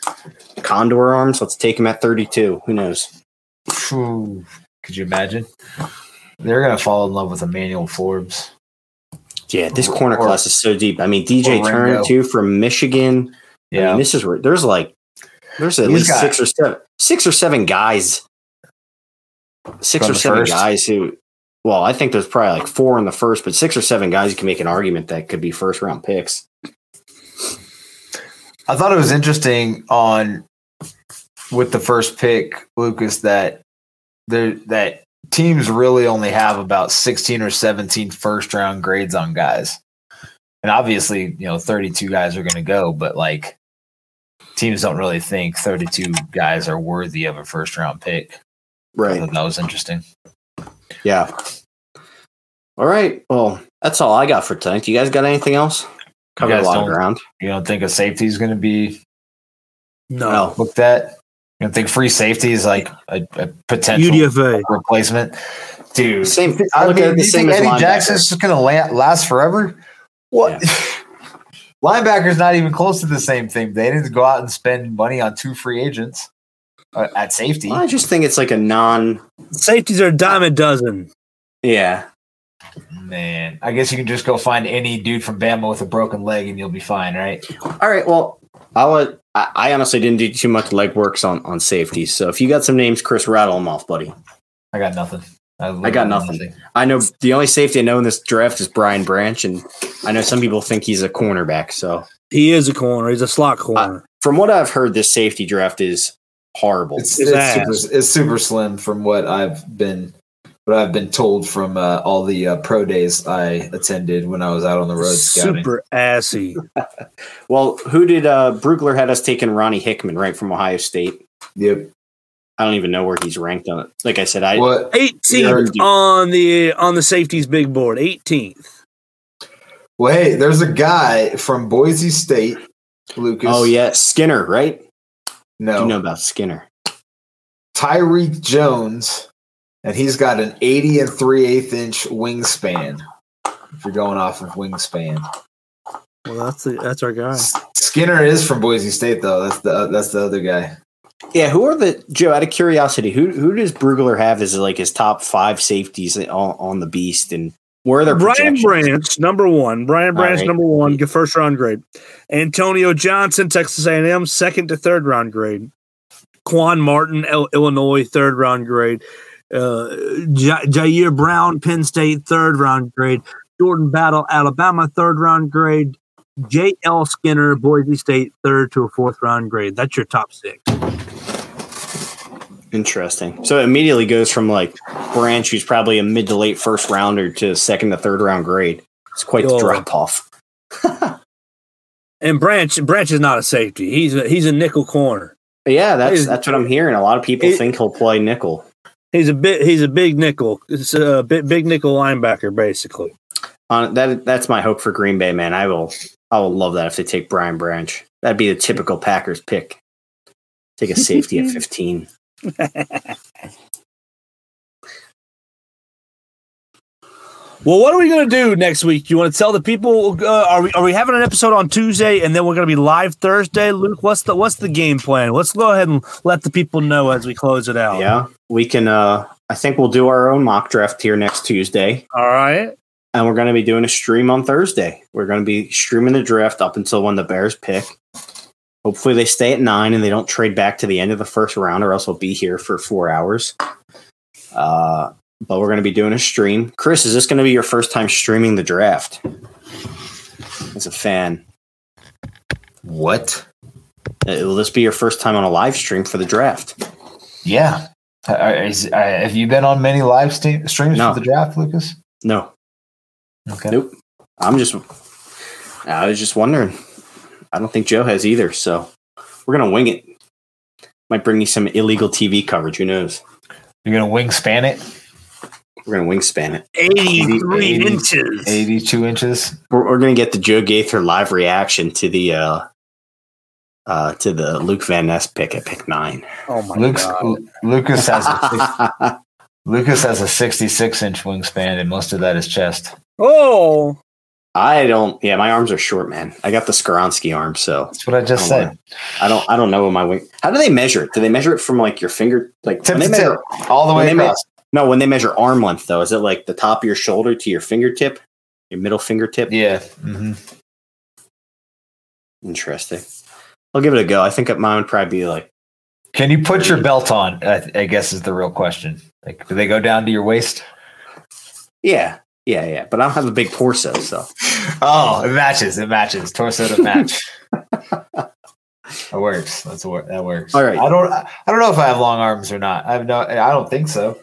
condor arms. Let's take him at 32." Who knows? Phew. Could you imagine? They're going to fall in love with Emmanuel Forbes. Yeah, this Or- corner or- class is so deep. I mean, DJ Turner too from Michigan. I Yeah. mean, this is where there's like there's at He's least got- six or seven six or seven guys. Six or seven first? guys who well, I think there's probably like four in the first, but six or seven guys you can make an argument that could be first round picks. I thought it was interesting on with the first pick, Lucas, that there that teams really only have about 16 or 17 first round grades on guys. And obviously, you know, 32 guys are going to go, but like teams don't really think 32 guys are worthy of a first round pick. Right. that was interesting. Yeah. All right. Well, that's all I got for tonight. You guys got anything else? Covered a lot of ground. You don't think a safety is going to be No, No. looked at? You don't think free safety is like a, a potential UDFA. replacement? Dude, Same. I look mean, at do the you same think Eddie linebacker. Jackson's just going to la- last forever? What? (laughs) Linebacker's not even close to the same thing. They didn't go out and spend money on two free agents uh, at safety. I just think it's like a non. Safeties are a dime a dozen. Yeah. Man, I guess you can just go find any dude from Bama with a broken leg and you'll be fine, right? All right. Well, I'll. Let, I, I honestly didn't do too much legworks on on safety. So if you got some names, Chris, rattle them off, buddy. I got nothing. I got nothing. I know the only safety I know in this draft is Brian Branch, and I know some people think he's a cornerback. So He is a corner. He's a slot corner. from what I've heard, this safety draft is horrible. It's, It's it's, super, it's super slim from what I've been what I've been told from uh, all the uh, pro days I attended when I was out on the road scouting. Super assy. (laughs) well, who did uh Brugler had us taking Ronnie Hickman right from Ohio State? Yep. I don't even know where he's ranked on it. Like I said, I What 18th on the on the safeties big board. 18th. Well, hey, there's a guy from Boise State, Lucas. oh yeah Skinner, right? no, You know about Skinner? Tyreque Jones, and he's got an 80 and 3 eighth inch wingspan. If you're going off of wingspan, Well, that's the, that's our guy. Skinner is from Boise State, though. That's the that's the other guy. Yeah, who are the Joe? Out of curiosity, who who does Brugler have as like his top five safeties on, on the beast, and where are their Brian? Branch, number one. Brian Branch, right. number one, get first round grade. Antonio Johnson, Texas A&M, second to third round grade. Quan Martin, Il- Illinois, third round grade. Uh, Ja- Ji'Ayir Brown, Penn State, third round grade. Jordan Battle, Alabama, third round grade. J.L. Skinner, Boise State, third to a fourth round grade. That's your top six. Interesting. So it immediately goes from like Branch, who's probably a mid to late first rounder, to second to third round grade. It's quite the Oh. drop off. (laughs) And Branch, Branch is not a safety. He's a, he's a nickel corner. Yeah, that's that's what I'm hearing. A lot of people It- think he'll play nickel. He's a bit. He's a big nickel. It's a big, big nickel linebacker, basically. On that, that's my hope for Green Bay, man. I will, I will love that if they take Brian Branch. That'd be the typical Packers pick. Take a safety at (laughs) 15. (laughs) Well, what are we going to do next week? You want to tell the people? Uh, are we are we having an episode on Tuesday and then we're going to be live Thursday? Luke, what's the what's the game plan? Let's go ahead and let the people know as we close it out. Yeah, we can. uh I think we'll do our own mock draft here next Tuesday, All right. and we're going to be doing a stream on Thursday. We're going to be streaming the draft up until when the Bears pick. Hopefully, they stay at nine and they don't trade back to the end of the first round, or else we'll be here for four hours. Uh, but we're going to be doing a stream. Chris, is this going to be your first time streaming the draft? As a fan, What? Uh, will this be your first time on a live stream for the draft? Yeah. Uh, is- uh, have you been on many live ste- streams No. for the draft, Lucas? No, Okay. Nope. I'm just. I was just wondering. I don't think Joe has either, so we're gonna wing it. Might bring you some illegal TV coverage. Who knows? You're gonna wingspan it, We're gonna wingspan it. Eighty-three 80, inches. 82 inches. We're, we're gonna get the Joe Gaither live reaction to the uh, uh, to the Luke Van Ness pick at pick nine. Oh my Luke's, god. Lu- Lucas has a (laughs) Lucas has a 66 inch wingspan, and most of that is chest. Oh, I don't. Yeah, my arms are short, man. I got the Skoronski arm, so That's what I just I don't said. I don't. I don't know what my wing. How do they measure it? Do they measure it from like your finger? Like Tip when to they measure, tip, all the way across. No, when they measure arm length, though, is it like the top of your shoulder to your fingertip, your middle fingertip? Yeah. hmm Interesting. I'll give it a go. I think mine would probably be like, Can you put your belt on? I, I guess is the real question. Like, do they go down to your waist? yeah, yeah, yeah. But I don't have a big torso, so Oh, it matches. It matches. Torso to match. that works. That's what that works. All right. I don't. I don't know if I have long arms or not. I have no. I don't think so.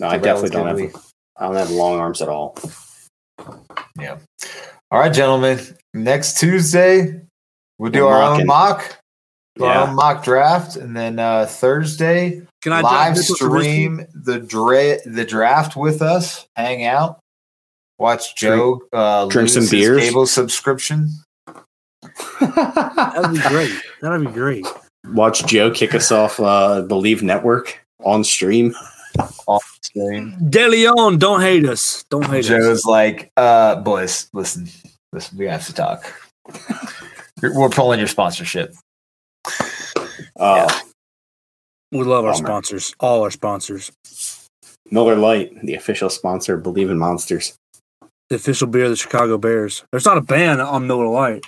No, I definitely don't relatively- have. I don't have long arms at all. Yeah. All right, gentlemen. Next Tuesday, we'll do We're our mocking. own mock, do our own mock draft, and then uh, Thursday can I live drive Nicholas Trubisky? stream the dra- the draft with us. Hang out, watch Joe uh, drink lose some his beers. Cable subscription. That'd be great. That'd be great. Watch Joe kick us off uh, Bleav Network on stream. Off stream. De Leon, don't hate us. Don't hate us. Joe's like, uh, boys, listen, listen, we have to talk. We're we're pulling your sponsorship. Uh, We love our Bummer. sponsors. All our sponsors. Miller Lite, the official sponsor of Bleav in Monsters. The official beer of the Chicago Bears. There's not a ban on Miller Lite.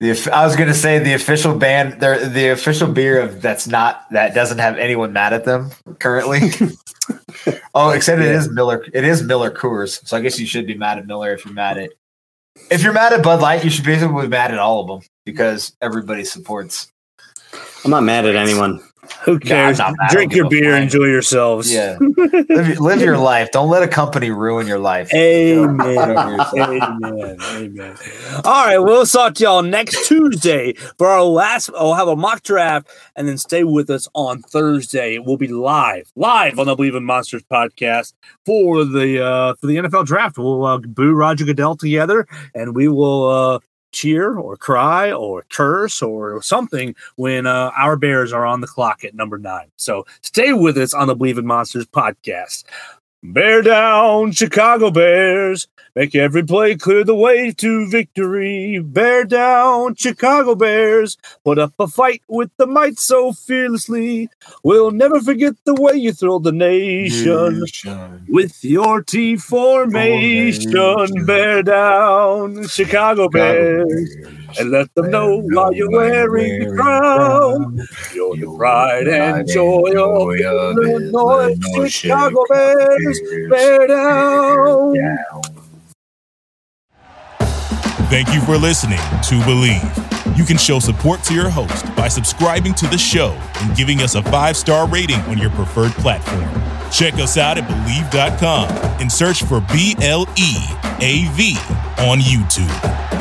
The I was gonna say the official band, the official beer of that's not that doesn't have anyone mad at them currently. (laughs) oh, except it is Miller. It is Miller Coors, so I guess you should be mad at Miller if you're mad at. If you're mad at Bud Light, you should basically be mad at all of them because everybody supports. I'm not mad at anyone. Who cares? not mad. I Drink your beer, flying. enjoy yourselves. Yeah, (laughs) live, live your life. Don't let a company ruin your life. Amen. Whatever you're saying. Amen. Amen. All right, we'll talk to y'all next Tuesday for our last. I'll have a mock draft, and then stay with us on Thursday. We'll be live, live on the Bleav in Monsters podcast for the uh, for the NFL draft. We'll uh, boo Roger Goodell together, and we will uh, cheer or cry or curse or something when uh, our Bears are on the clock at number nine. So stay with us on the Bleav in Monsters podcast. Bear down, Chicago Bears. Make every play clear the way to victory. Bear down, Chicago Bears. Put up a fight with the might so fearlessly. We'll never forget the way you thrilled the nation. With your T formation, Formation. bear down, Chicago Bears. And let them know why you're wearing the crown. You're the pride and joy of Illinois, Chicago Bears. Bear down. Thank you for listening to Bleav. You can show support to your host by subscribing to the show and giving us a five star rating on your preferred platform. Check us out at Bleav.com and search for B L E A V on YouTube.